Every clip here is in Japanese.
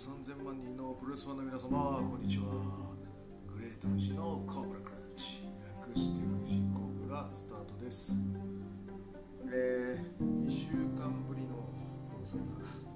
3000万人のプロレスファンの皆様こんにちは。グレート富士のコブラクラッチ。略して富士コブラスタートです。えー、2週間ぶりのご無沙汰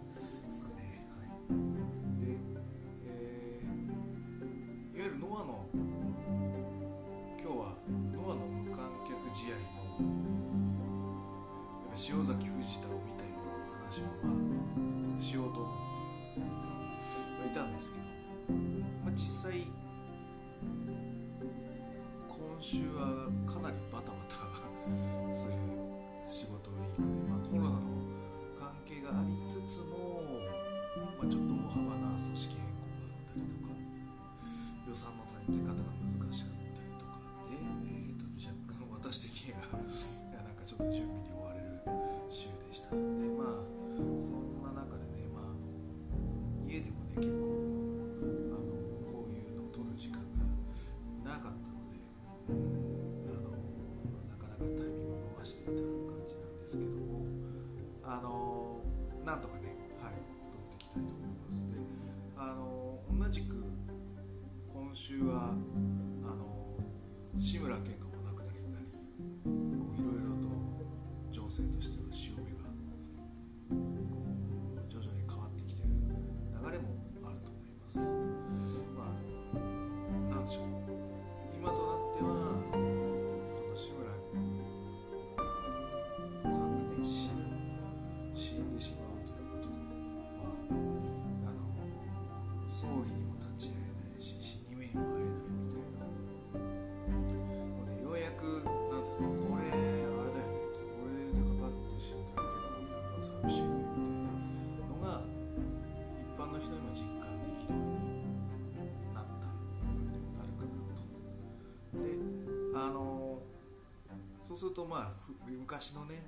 そうするとまあ昔のね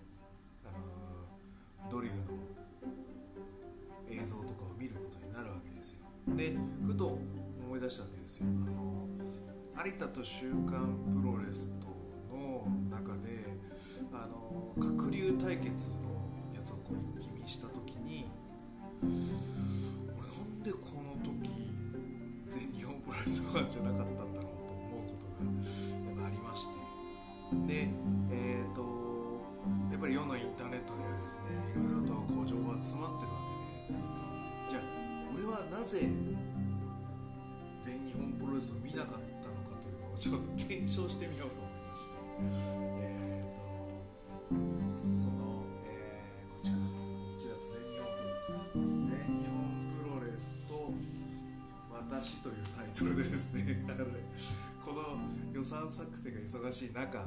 あのドリフの映像とかを見ることになるわけですよ。でふと思い出したわけですよ。あの有田と「週刊プロレスと」の中であの鶴竜対決のやつをこう一気見した時に俺なんでこの時全日本プロレスファンじゃなかったんだろうと思うことがありまして。で、とやっぱり世のインターネットにはですねいろいろとこう情が詰まってるわけで。じゃあ俺はなぜ全日本プロレスを見なかったのかというのをちょっと検証してみようと思いまして。えっ、とその、えーこちかなこちだと全日本プロレス全日本プロレスと私というタイトルでですね。あのねこの予算策定が忙しい中、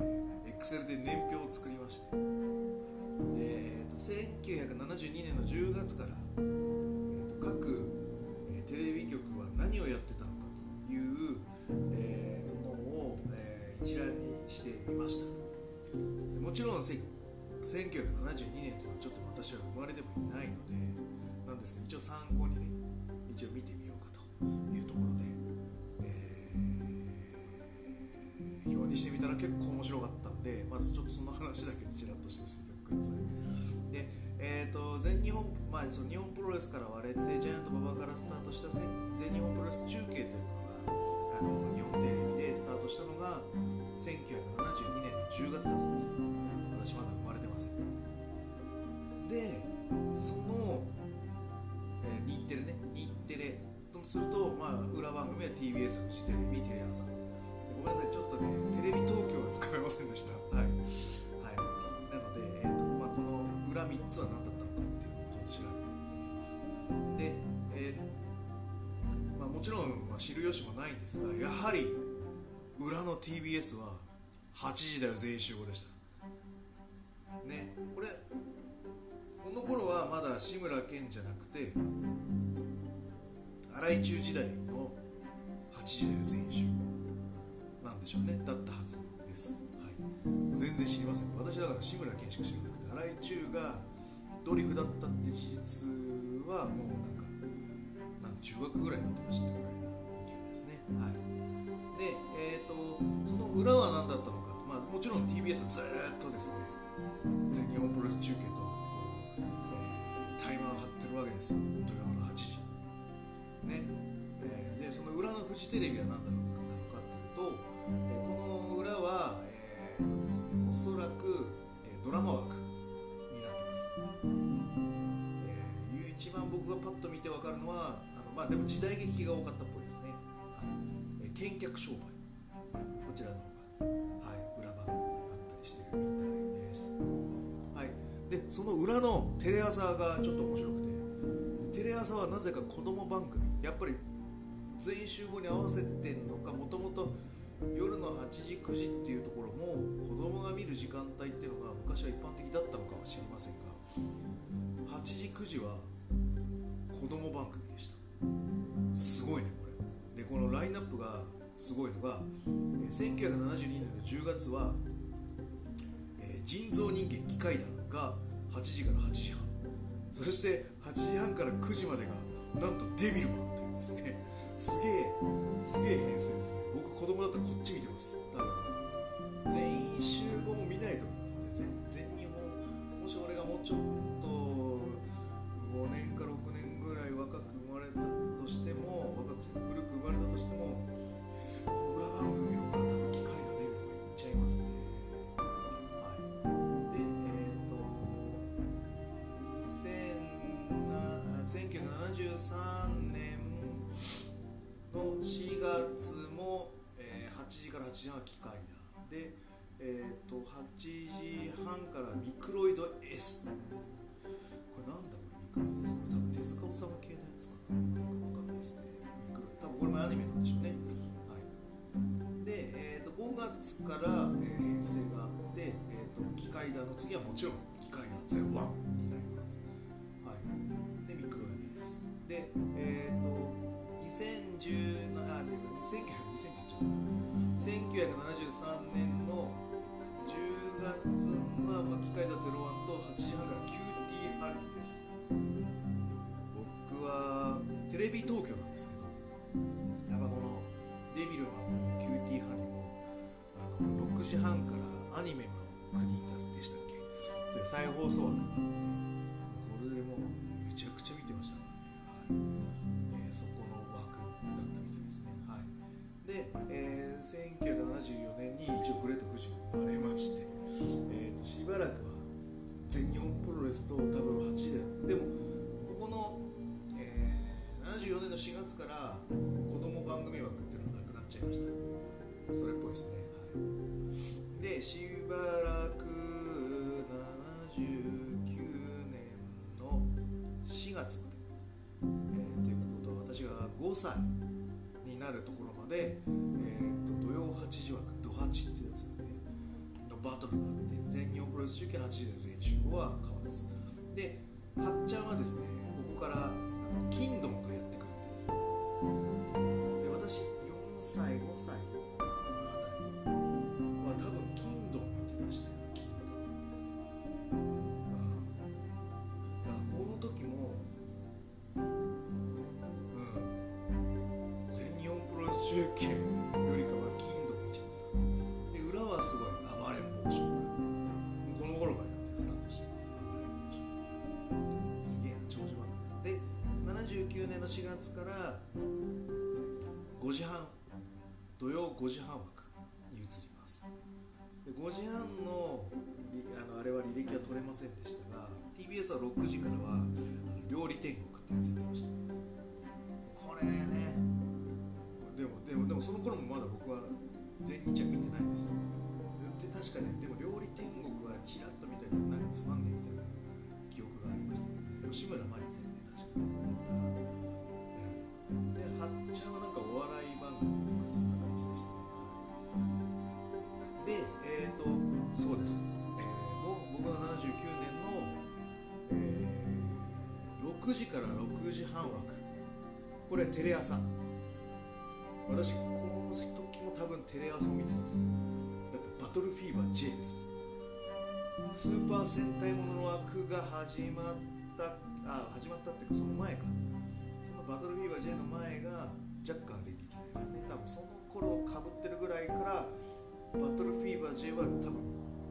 えー、Excel で年表を作りまして。で、えー、と1972年の10月から、えー、と各、えーテレビ局は何をやってたのかという、えーものを、えー一覧にしてみました。もちろん1972年っていうのはちょっと私は生まれてもいないのでなんですけど一応参考にね一応見てみようかというところで、表にしてみたら結構面白かったんでまずちょっとその話だけちらっとして教えてください。でえー、と全日本、まあ、その日本プロレスから割れてジャイアント馬場からスタートした全日本プロレス中継というのがあの日本テレビでスタートしたのが1972年の10月だそうです。私まだ生まれてません。でその、えー日テレね日テレとすると、まあ、裏番組は TBS フジテレビテレ朝。ごめんなさいちょっとねテレビ東京は使えませんでした。はい、はい、なので、えーとまあ、この裏3つは何だったのかっていうのをちょっと調べてみてます。で、えーまあ、もちろん、まあ、知る由もないんですがやはり裏の TBS は8時だよ全員集合でした。ねこれこの頃はまだ志村けんじゃなくて荒井中時代の8時だよ全員集合。なんでしょうね。だったはずです、はい、全然知りません。私だから志村けんしか知らなくて荒井中がドリフだったって事実はもうなんかなんか中学ぐらいになってましたぐらいな勢いですね。はい。でえっ、とその裏は何だったのかまあもちろん TBS はずっとですね全日本プロレス中継とこう、えタイマーを張ってるわけですよ。土曜の8時。ね、えー、でその裏のフジテレビは何だろうかっていうと、えー、この裏はえー、っとですねおそらく、えー、ドラマ枠になってます、えー、一番僕がパッと見て分かるのはあのまあでも時代劇が多かったっぽいですね、はい。えー、見客商売。こちらの方が、はい、裏番組があったりしてるみたいです。はい。でその裏のテレ朝がちょっと面白くてテレ朝はなぜか子供番組やっぱり全員集合に合わせてんのかもともと夜の8時9時っていうところも子供が見る時間帯っていうのが昔は一般的だったのかは知りませんが8時9時は子供番組でした。すごいねこれ。でこのラインナップがすごいのが1972年の10月は、えー、人造人間機械団が8時から8時半。そして8時半から9時までがなんとデビルマンというですね。すげえすげえ編成ですね。子供だったらこっち見てます。多分全員集合も見ないと思いますね。全全日本もし俺がもうちょっと5年か6年ぐらい若く生まれたとしても若く古く生まれたとしても裏番組を多分機械が出るのがいっちゃいますね。はい。でえっ、ー、と1973年の4月も、時から8時半は機械だ。で、えー、と8時半からミクロイド S これなんだこれミクロイド S これ多分手塚治虫系のやつかな？なんかわかんないですね。ミク多分これもアニメなんでしょうね。はい。で、えー、と5月から、え、編成があって、えーと、機械だの次はもちろんキカイダー01になります。はい。でミクロイド S でえっ、と2017あ1900 1973年の10月は、まあ、機械だ01と8時半からキューティーハニーです。僕はテレビ東京なんですけどやっぱこのデビルマンもキューティーハニーもあの6時半からアニメの国でしたっけ？それ再放送枠があって1974年に一応グレート富士生まれまして、えーと、しばらくは全日本プロレスと多分8年でもここの、えー、74年の4月から子供番組枠っていうのはなくなっちゃいましたそれっぽいですねはいでしばらく79年の4月まで、えー、ということは私が5歳になるところので、えー、8時枠ド8っていうやつで、ね、のバトルがあって全日本プロレス中継8時で全員集合は変わらず。ではっちゃんはですねここからあのキンドンがやってくるみたいです。で私4歳5歳履歴は取れませんでしたが TBS は6時からは料理天国ってやつやってました。これねでもでもでもその頃もまだ僕は全日は見てないですよ。で確かねでも料理天国はちらっと見たけどなんかつまんねえみたいな記憶がありましたね。吉村麻里だよね確かにではっちゃんはなんかお笑い番組9時半枠。これテレ朝。私この時も多分テレ朝を見てたんです。だってバトルフィーバー J です。スーパー戦隊ものの枠が始まったあ始まったっていうかその前か。そのバトルフィーバー J の前がジャッカー電撃ですね。多分その頃かぶってるぐらいからバトルフィーバー J は多分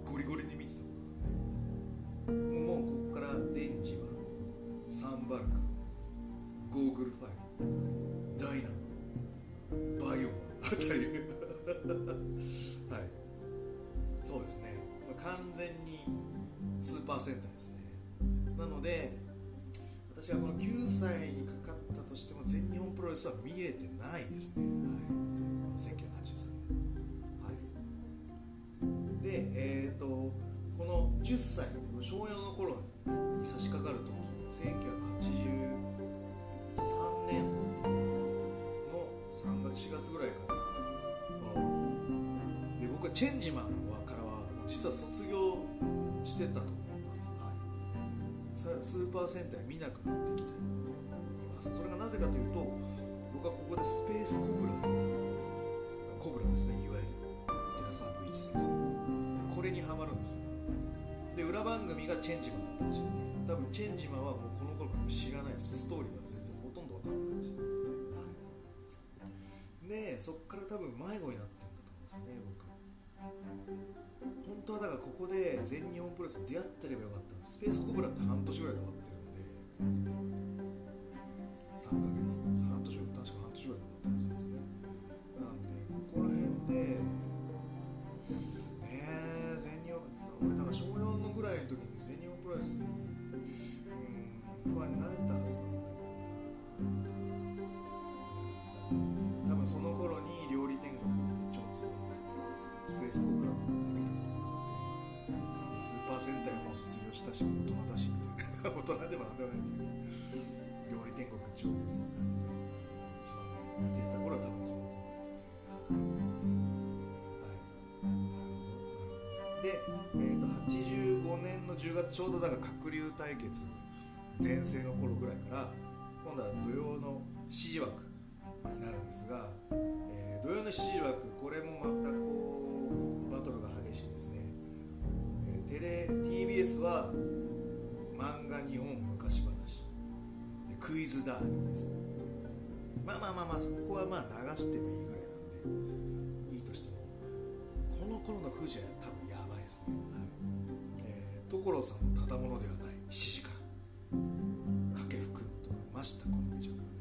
ゴリゴリに見てたものんで。もうここから電磁版サンバルカゴーグルファイルダイナモバイオあたり。はい。そうですね、まあ、完全にスーパーセンターですね。なので私はこの9歳にかかったとしても全日本プロレスは見れてないですね、はい、1983年。はい。でえっ、ー、とこの10歳この小4の頃に差し掛かる時1980 3年の3月4月ぐらいからで僕はチェンジマンはからは実は卒業してたと思います、はい、スーパー戦隊見なくなってきています。それがなぜかというと僕はここでスペースコブラコブラですねいわゆる寺さんの一先生これにハマるんですよ。で裏番組がチェンジマンだったらしいんで多分チェンジマンはもうこの頃から知らないです。ストーリーは全然。でそっから多分迷子になってんだと思うんですよね僕。本当はだからここで全日本プロレス出会ってればよかった。スペースコブラって半年ぐらいで終わってるので。3ヶ月半年確か半年ぐらいで終わってるんですね。なんでここら辺でねえ全日本俺だから小4のぐらいの時に全日本プロレスにうん不安になれたはずなんだですね多分その頃に料理天国って超強んでスペースコブラもってみるもんなくてでスーパー戦隊も卒業したし大人だしみたいな大人でもなんでもないんですけど料理天国超つまみ見てた頃は多分この頃ですねはいなるほどなるほどで、えーと、85年の10月ちょうどだから鶴竜対決前世の頃ぐらいから今度は土曜の指示枠になるんですが、えー、土曜の7時枠これもまたこうバトルが激しいですね、えー、テレ TBS は漫画日本昔話。でクイズダービーです。まあまあまあまあそこはまあ流してもいいぐらいなんでいいとしてもこの頃の富士は多分やばいですね、はい。えー、所さんのただものではない7時から。君とか真下この美女とか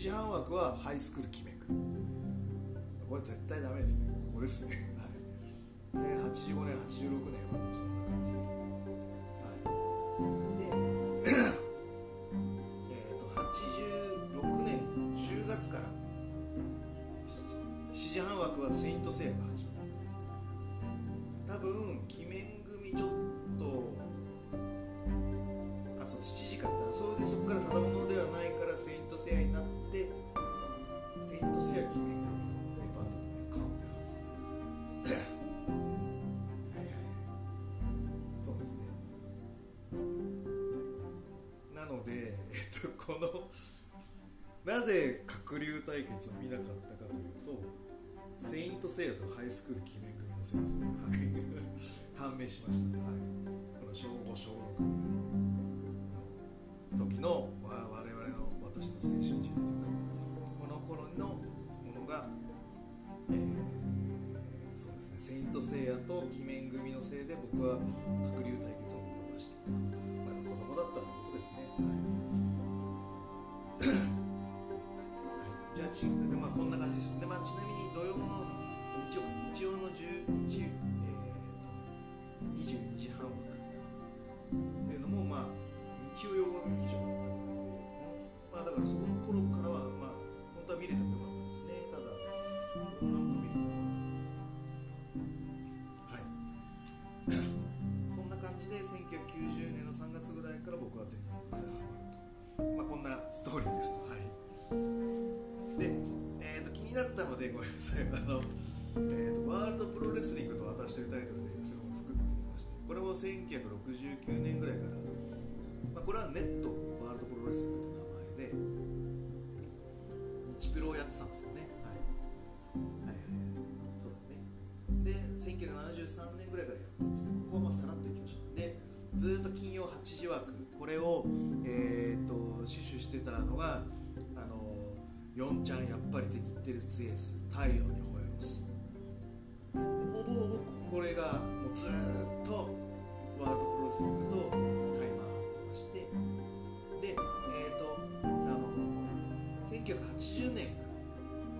時半枠はハイスクール決めくこれ絶対ダメですね。ここですね。はいで85年86年はそんな感じですねはいでえっと86年10月から。7時半枠はセイントセイヤが始まってる多分鬼面組ちょっと対決を見なかったかというとセイントセイヤとハイスクール記念組のせいですね、はい、判明しました、はい、この小5小6の時の我々の私の青春時代というかこの頃のものが、えー、そうですね「セイント・セイヤ」と「鬼面組」のせいで僕は鶴竜対決を見逃していると。まだ子供だったってことですね。はい。はい、じゃあち、まあ、こんな感じです。で、まあ、ちなみに土曜の日曜日曜の10日、えーと、22時半枠っていうのもまあ日曜洋画劇場だったまあだからそこの頃からはまあ本当は見れてもよかったですね。ただなんか見れてなかったはい。そんな感じで1990年の3月ぐらいから僕は全日本プロレスにハマると。まあこんなストーリーですと。はい、えー、と気になったのでごめんなさい。あの、えーと、ワールドプロレスリングと私というタイトルでそれを作ってみましてこれも1969年ぐらいから、まあ、これはネットワールドプロレスリングという名前で日プロをやってたんですよね、はい、はいはいそうだね。で1973年ぐらいからやってるんですけどここはもうさらっといきましょう。でずっと金曜8時枠これをえー、っと死守してたのが四ちゃんやっぱり手に入ってるつえす。太陽に吠えます。ほぼほぼこれがもうずっとワールドプロレスリングとタイマーあってましてでえっ、ー、とあの1980年から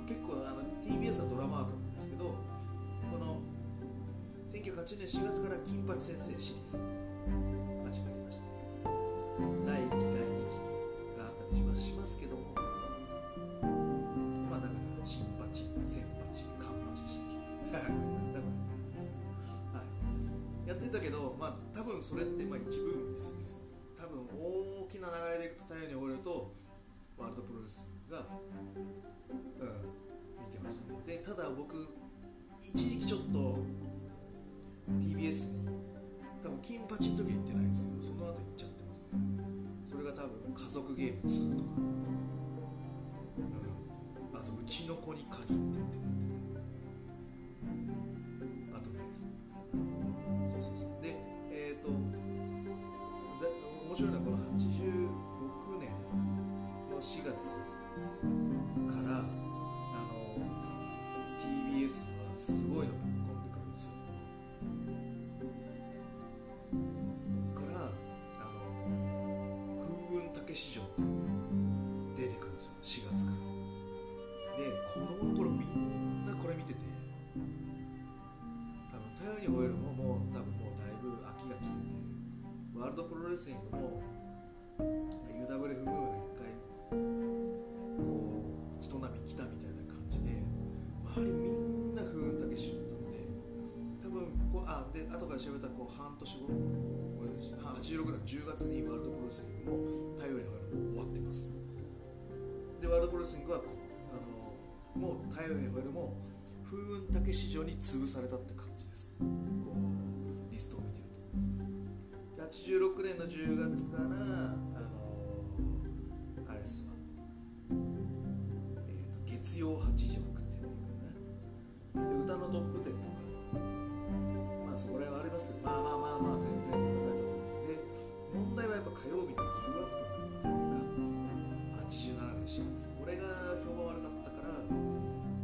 結構あの TBS はドラマ枠なんですけどこの1980年4月から「金八先生」シリーズ始まりました第1期第2期があったりしますけどもまあ多分それってまあ一部分にす。ぎず多分大きな流れでいくと太陽に終えるとワールドプロレスがうん見てましたね。でただ僕一時期ちょっとロレスリングも UWF ムーが一回こう人波来たみたいな感じで周りみんな風雲竹市場だったんで多分こうあで後から調べたらこう半年後86年10月にワールドプロレスリングも太陽に終えるもう終わってます。でワールドプロレスリングはあのもう太陽に終えるも風雲竹市場に潰されたって感じです。こうリストを見てると。86年の10月からあのあれですわ、えー、と月曜8時枠っていうのがいいかな。で歌のトップ10とか。まあそれはありますけどまあまあまあまあ全然戦えたと思います。で問題はやっぱ火曜日のギブアップまでのためか。87年4月。これが評判悪かったから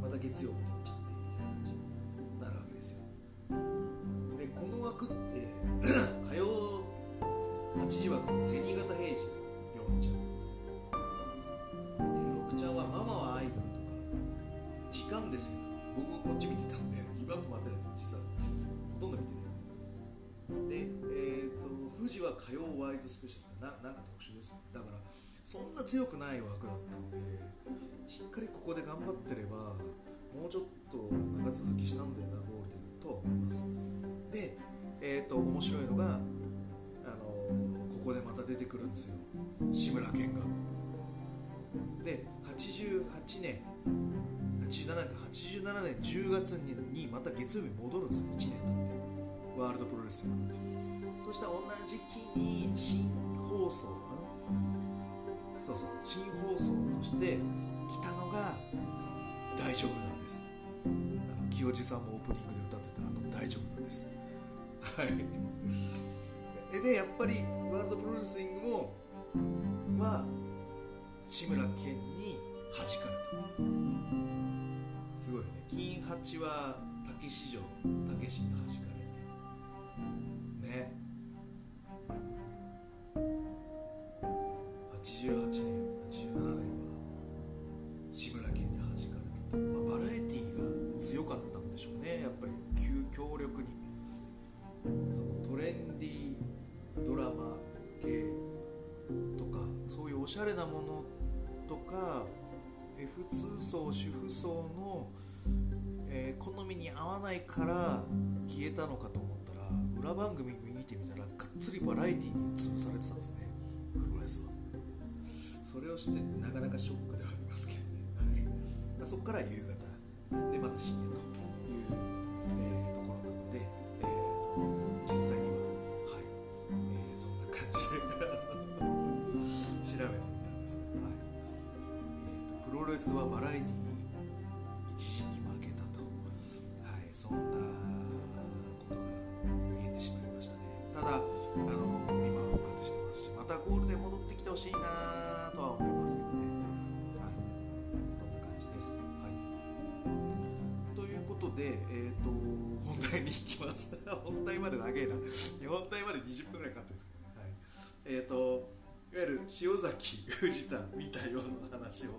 また月曜戻っちゃってみたいな感じになるわけですよ。でこの枠って8時枠って銭形平次が読んじゃうで六ちゃんは「ママはアイドル」とか「時間ですよ」僕もこっち見てたんでギブアップ待てないって実はほとんど見てないでえっ、と富士は火曜ワイドスペシャルってななんか特殊ですよねだからそんな強くない枠だったんでしっかりここで頑張ってればもうちょっと長続きしたんだよなゴールデンとは思いますでえっ、と面白ですよ。志村けんが。で88年87年か87年10月にまた月曜日戻るんですよ。1年経って。ワールドプロレスがそしたら同じ期に新放送。そうそう。新放送として来たのが「大丈夫なんです」あの清治さんもオープニングで歌ってたあの「大丈夫なんです」はい。でやっぱりワールドプロレスリングもは志村けんに弾かれたんですよ。すごいね。金八は竹市場竹市に弾かれてね。88年87年は志村けんに弾かれたという、まあ、バラエティーが強かったんでしょうねやっぱり。強力に。そのトレンディードラマ系とかそういうおしゃれなものとか F2 層主婦層の、えー好みに合わないから消えたのかと思ったら裏番組見てみたらがっつりバラエティーに潰されてたんですね。プロレスは。それを知ってなかなかショックではありますけどね、はい、そこから夕方。でまた深夜という、えーロレスはバラエティに一時期負けたと、はい、そんなことが見えてしまいましたね。ただあの今は復活してますしまたゴールデン戻ってきてほしいなとは思いますけどね。はいそんな感じです。はい。ということでえっ、と本題に行きます。本題まで長いな。本題まで20分ぐらいかかってるんですけどね。はい。えっ、とわゆる塩崎藤田見たような話を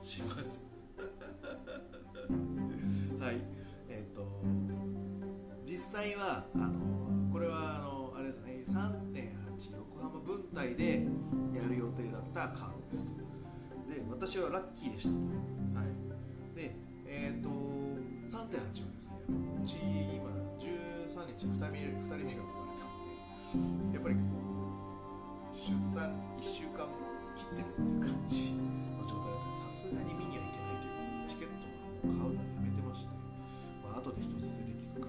します。はい。えっ、と実際はあのこれはあのあれですね3.8横浜分隊でやる予定だったカードですと。で私はラッキーでしたと。はい。でえっ、ー、と3.8はですねうち今13日2人目 ,2 人目が生まれたんでやっぱりこう出産1週間切ってるっていう感じの状態だったらさすがに見にはいけないということでチケットはもう買うのやめてましてまあ後で一つ出て聞くか。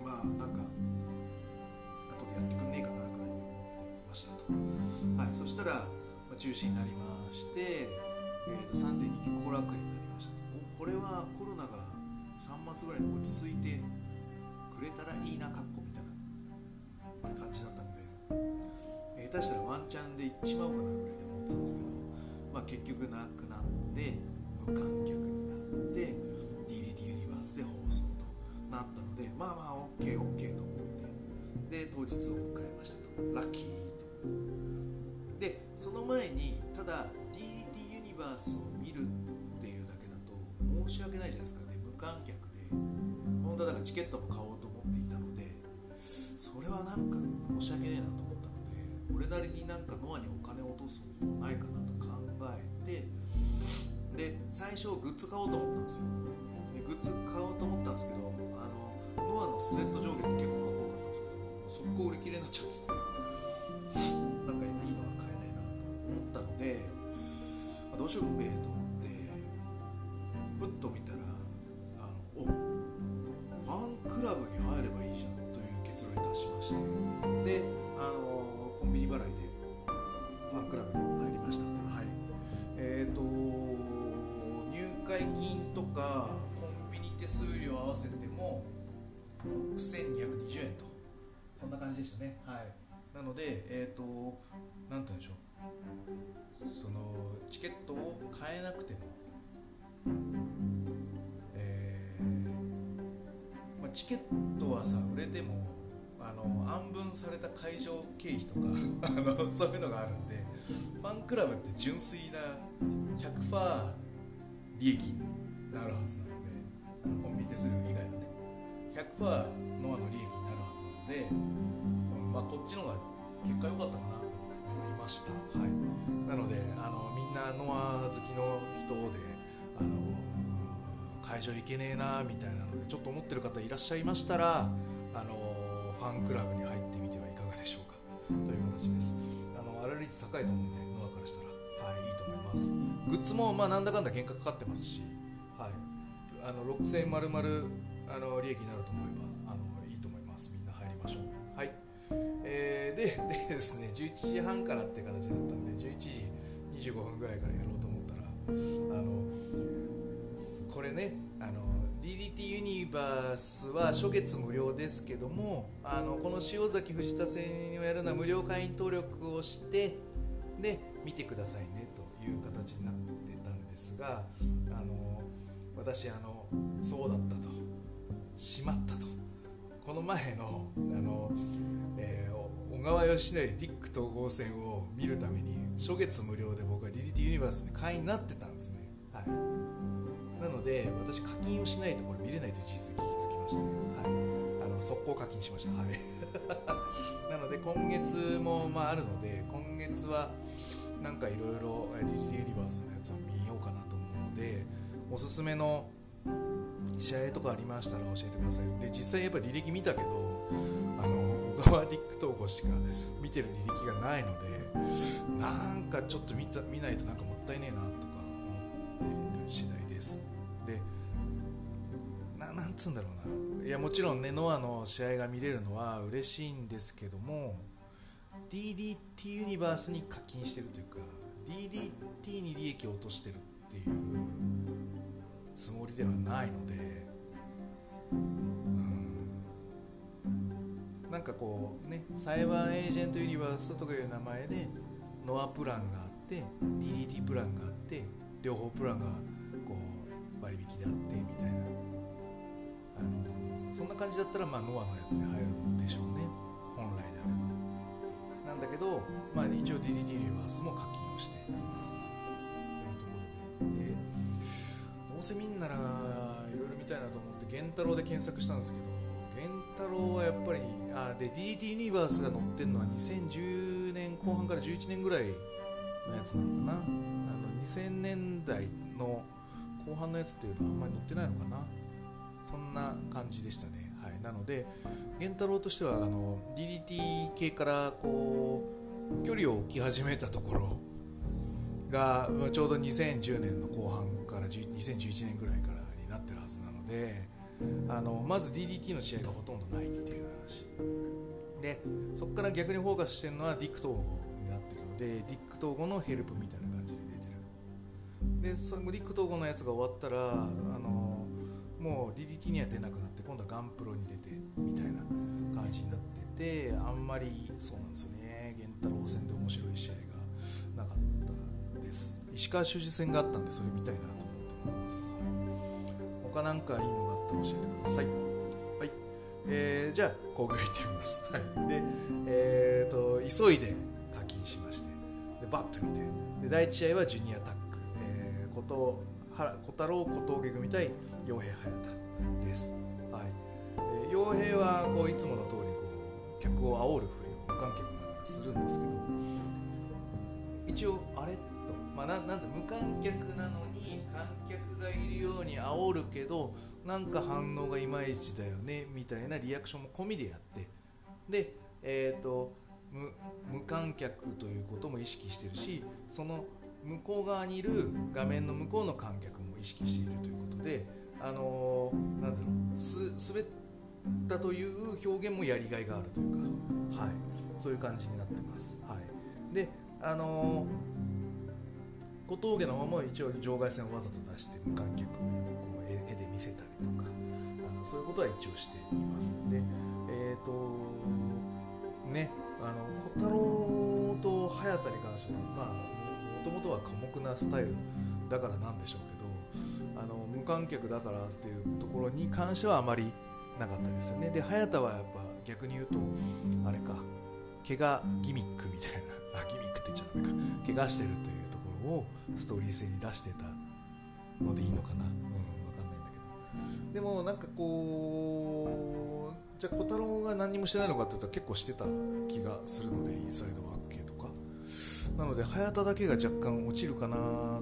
まあなんか後でやってくんねえかなくらいに思ってましたと。はいそしたら、ま、中止になりましてえーと、3.2期後楽園になりましたと。これはコロナが3月ぐらいに落ち着いてくれたらいいなかっこみたいな感じだったので、下手したらワンチャンで行っちまおうかなぐらいで思ってたんですけど、まあ、結局なくなって無観客になって DDT ユニバースで放送となったのでまあまあ OKOK と思ってで当日を迎えましたと。ラッキーと。でその前にただ DDT ユニバースを見るっていうだけだと申し訳ないじゃないですか。で無観客で。本当はだからチケットも買おうと思っていたのでそれはなんか申し訳ねえなと思ったので俺なりになんかノアにお金を落とす方法ないかなと考えてで最初グッズ買おうと思ったんですよ。でグッズ買おうと思ったんですけどあのノアのスウェット上下って結構かっこよかったんですけど速攻売り切れになっちゃっててなんか今いいのは買えないなと思ったので、まあ、どうしようべえと思ってふっと見たらあのおファンクラブに入ればいいじゃんという結論に達しまして。でコンビニ払いでファンクラブに入りました。はい。えっ、ー、と入会金とかコンビニ手数料合わせても6220円と。そんな感じでしたね。はい。なのでえっ、ー、と何て言うんでしょう。そのチケットを買えなくてもえーまあ、チケットはさ売れてもあの暗分された会場経費とか あのそういうのがあるんでファンクラブって純粋な100%利益になるはずなのであのコンビニ手数料以外はね。100%ノアの利益になるはずなので、うんまあ、こっちの方が結果良かったかなと思いました、はい、なのであのみんなノア好きの人であの会場行けねえなみたいなのでちょっと思ってる方いらっしゃいましたらあのファンクラブに入ってみてはいかがでしょうか？という形です。あの粗率高いと思うんでノアからしたら。はいいいと思います。グッズもまあなんだかんだ原価かかってますし。はい。あの6000円丸々あの利益になると思えばあのいいと思います。みんな入りましょう。はい。えー、で でですね11時半からって形だったんで11時25分ぐらいからやろうと思ったらあのこれねあの DDT ユニバースは初月無料ですけどもあのこの塩崎藤田戦をやるのは無料会員登録をしてで見てくださいねという形になってたんですがあの私あのそうだったと。しまったと。この前のあの、えー、小川義成ディック統合戦を見るために初月無料で僕は DDT ユニバースに会員になってたんですね。はい。なので私課金をしないとこれ見れないという事実に気づきました。ねはい。あの速攻課金しました。はい。なので今月もまああるので今月はなんかいろいろ DDT ユニバースのやつを見ようかなと思うのでおすすめの試合とかありましたら教えてください。で実際やっぱり履歴見たけどあの小川ディック統合しか見てる履歴がないのでなんかちょっと見た見ないとなんかもったいねえなとか思っている次第ですでなんつうんだろうな。いやもちろんねノアの試合が見れるのは嬉しいんですけども DDT ユニバースに課金してるというか DDT に利益を落としてるっていうつもりではないのでうん。なんかこうねサイバーエージェントユニバースとかいう名前でノアプランがあって DDT プランがあって両方プランがこう割引であってみたいな、あの、そんな感じだったらまあノアのやつに入るんでしょうね。本来であれば。なんだけど、まあ、一応 DDT ユニバースも課金をしていますというところで。でどうせ見んならいろいろ見たいなと思って源太郎で検索したんですけど源太郎はやっぱりあで DDT ユニバースが載ってるのは2010年後半から11年ぐらいのやつなのかな。あの2000年代の後半のやつっていうのはあんまり載ってないのかな。そんな感じでしたね。はい。なので源太郎としてはあの DDT 系からこう距離を置き始めたところがちょうど2010年の後半から2011年ぐらいからになってるはずなのであのまず DDT の試合がほとんどないっていう話。でそこから逆にフォーカスしてるのはディック統合になってるのでディック統合のヘルプみたいな感じで出てる。でそれもディック統合のやつが終わったらもう DDT には出なくなって今度はガンプロに出てみたいな感じになっててあんまりそうなんですよね。源太郎戦で面白い試合がなかったです。石川修司戦があったんでそれ見たいなと思ってます、他なんかいいのがあったら教えてください。はい。えー、じゃあ工業行ってみます、はい、でえーと、急いで課金しましてでバッと見て。で第1試合はジュニアタック、えー、こと小太郎小峠組対傭兵隼人です、はい、傭兵はこういつもの通りこう客を煽るふりを無観客ながらするんですけど一応あれと、まあ、ななんて無観客なのに観客がいるように煽るけどなんか反応がいまいちだよねみたいなリアクションも込みでやって。でえっ、ー、と無観客ということも意識してるしその向こう側にいる画面の向こうの観客も意識しているということで、あのー、なんだろうす滑ったという表現もやりがいがあるというか、はい、そういう感じになってます。はい、で、あのー、小峠の方も一応場外線をわざと出して無観客をこう絵で見せたりとかあのそういうことは一応していますでえっ、ー、とねあの小太郎と早田に関してはまあともとは寡黙なスタイルだからなんでしょうけどあの無観客だからっていうところに関してはあまりなかったですよね。で早田はやっぱ逆に言うとあれか怪我ギミックみたいなあギミックって言っちゃダメか。怪我してるというところをストーリー性に出してたのでいいのかな。うん分かんないんだけど。でもなんかこうじゃあ小太郎が何もしてないのかって言ったら結構してた気がするのでインサイドワーク系とか。なので早田だけが若干落ちるかな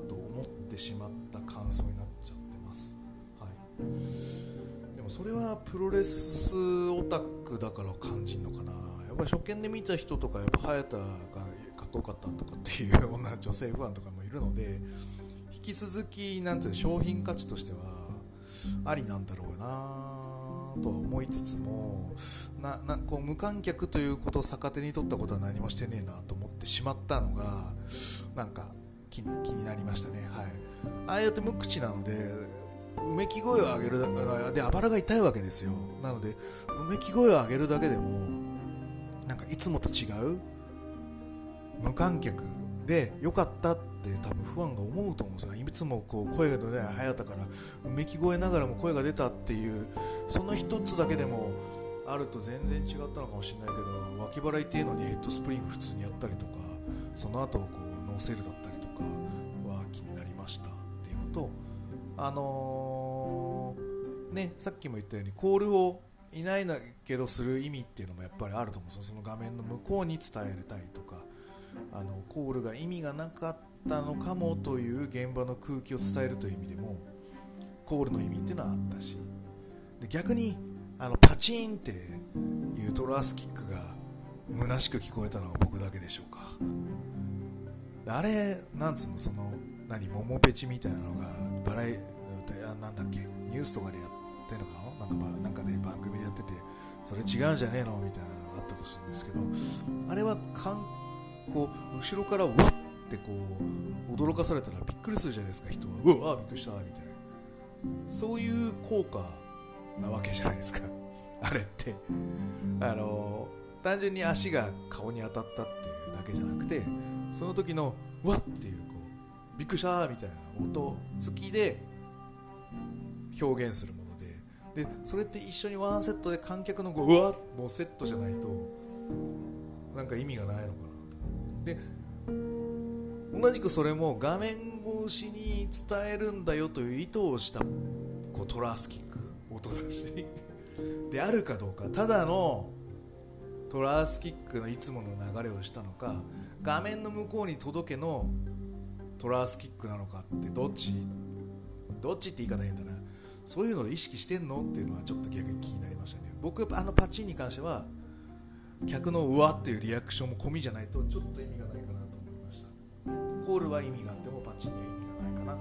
と思ってしまった感想になっちゃってます、はい、でもそれはプロレスオタクだから感じるのかな。やっぱり初見で見た人とかやっぱ早田がかっこよかったとかっていうような女性ファンとかもいるので引き続きなんていう商品価値としてはありなんだろうな。とは思いつつもななこう無観客ということを逆手に取ったことは何もしてねえなと思ってしまったのがなんか気になりましたね、はい、ああやって無口なのでうめき声を上げるだけであばらが痛いわけですよ。なのでうめき声を上げるだけでもなんかいつもと違う無観客で良かったって多分ファンが思うと思うんですよ。いつもこう声が出ない早田からうめき声ながらも声が出たっていうその一つだけでもあると全然違ったのかもしれないけど脇腹痛いのにヘッドスプリング普通にやったりとかその後こうノーセルだったりとかは気になりましたっていうのとあのー、ねさっきも言ったようにコールをいないんだけどする意味っていうのもやっぱりあると思うんですよ。その画面の向こうに伝えたいとかあのコールが意味がなかったのかもという現場の空気を伝えるという意味でもコールの意味っていうのはあったしで逆にあのパチンっていうトラスキックが虚しく聞こえたのは僕だけでしょうか。あれなんつうのその何桃ペチみたいなのがバラエなんだっけニュースとかでやってるのかな？なんかなんかね番組でやっててそれ違うんじゃねえの？みたいなのがあったとするんですけどあれは観こう後ろからわってこう驚かされたらびっくりするじゃないですか人は。うわびっくりしたみたいな。そういう効果なわけじゃないですか。あれって。あの単純に足が顔に当たったっていうだけじゃなくてその時のうわっていうこうびっくりしたみたいな音付きで表現するもので。でそれって一緒にワンセットで観客のこううわもうセットじゃないとなんか意味がないのかなと。で同じくそれも画面越しに伝えるんだよという意図をしたこうトラースキック音だし。であるかどうかただのトラースキックのいつもの流れをしたのか画面の向こうに届けのトラースキックなのかってどっちどっちって言い方変だな。そういうのを意識してんのっていうのはちょっと逆に気になりましたね。僕あのパチンに関しては客のうわっていうリアクションも込みじゃないとちょっと意味がない。コールは意味があってもパッチには意味がないか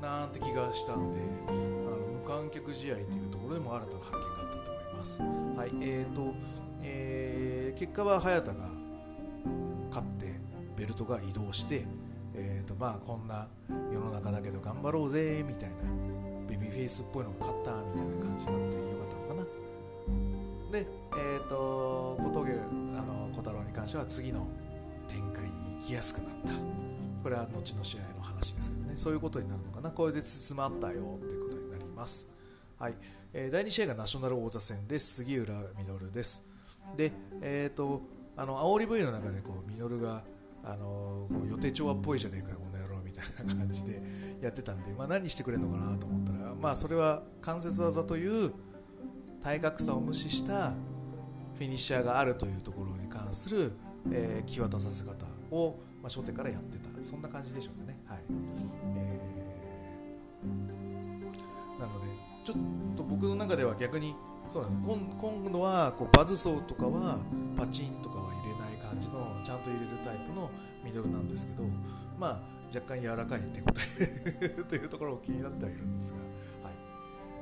な。なんて気がしたんであの無観客試合というところでも新たな発見があったと思います。はいえーと、えー、結果は早田が勝ってベルトが移動してえーとまあこんな世の中だけど頑張ろうぜみたいなベビーフェイスっぽいのが勝ったみたいな感じになってよかったのかな。でえっ、ー、と小峠あの小太郎に関しては次の展開に行きやすくなった。これは後の試合の話ですけどね。そういうことになるのかな。これで包まったよっていうことになります。はい、えー、第2試合がナショナル王座戦で杉浦稔です。でえっ、ー、とあの煽り V の中でこう稔があの予定調和っぽいじゃねえかよこの野郎みたいな感じでやってたんで、まあ、何してくれるのかなと思ったら、まあ、それは関節技という体格差を無視したフィニッシャーがあるというところに関する、えー、気渡させ方を、まあ、初手からやってた。そんな感じでしょうかね、はい。えー、なのでちょっと僕の中では逆にそうなんです。今度はこうバズソーとかはパチンとかは入れない感じのちゃんと入れるタイプのミドルなんですけどまあ若干柔らかいってこと というところも気になってはいるんですが、はい。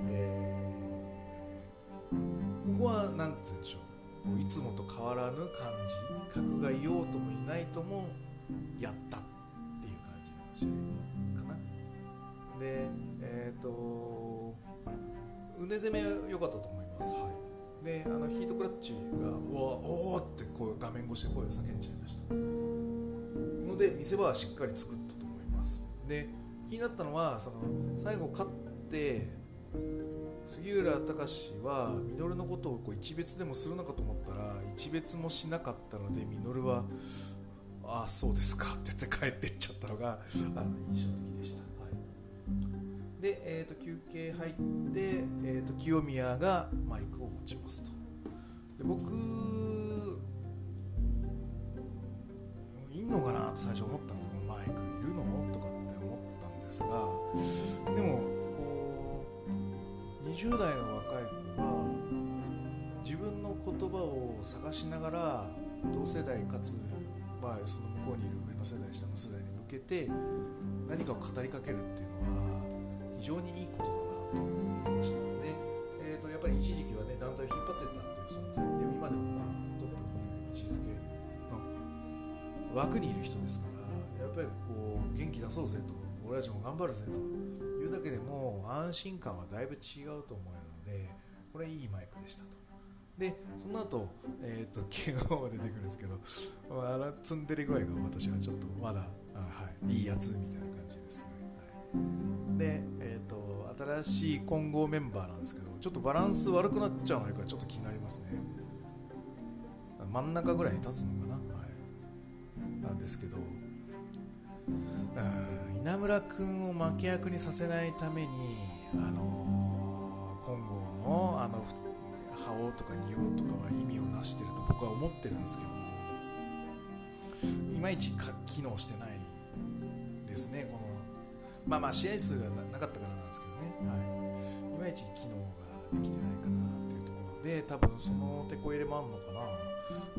えー、ここは何て言うんでしょう。いつもと変わらぬ感じ格がいようともいないともやったっていう感じの試合かな。でえっ、ー、と腕攻め良かったと思います。はい。であのヒートクラッチが「うわおお!」ってこう画面越しで声を叫んじゃいました。ので見せ場はしっかり作ったと思います。で気になったのはその最後勝って杉浦隆は稔のことをこう一別でもするのかと思ったら一別もしなかったので稔は「ああそうですか」って言って帰っていっちゃったのがあの印象的でした。はい。で、えー、と休憩入って、えー、と清宮がマイクを持ちますと。で僕いんのかなと最初思ったんですよ。マイクいるの？とかって思ったんですがでも20代の若い子は自分の言葉を探しながら同世代かつ、まあ、その向こうにいる上の世代下の世代に向けて何かを語りかけるっていうのは非常にいいことだなと思いましたで、えーと、やっぱり一時期はね団体を引っ張ってったっていう存在。でも今でもまあトップにいる位置づけの枠にいる人ですからやっぱりこう元気出そうぜと俺たちも頑張るぜというだけでも安心感はだいぶ違うと思えるのでこれいいマイクでしたと。でその後、えーと、慶応が出てくるんですけどあの積んでる具合が私はちょっとまだあ、はい、いいやつみたいな感じですね。はい、で、えー、と新しい混合メンバーなんですけどちょっとバランス悪くなっちゃうのかちょっと気になりますね真ん中ぐらいに立つのかな、はい、なんですけどうん稲村君を負け役にさせないためにあのー、混合のあの覇王とか仁王とかは意味をなしてると僕は思ってるんですけどいまいち機能してないですねこのまあまあ試合数がなかったからなんですけどね、はい、いまいち機能ができてないかなっていうところで多分その手こ入れもあるのかな。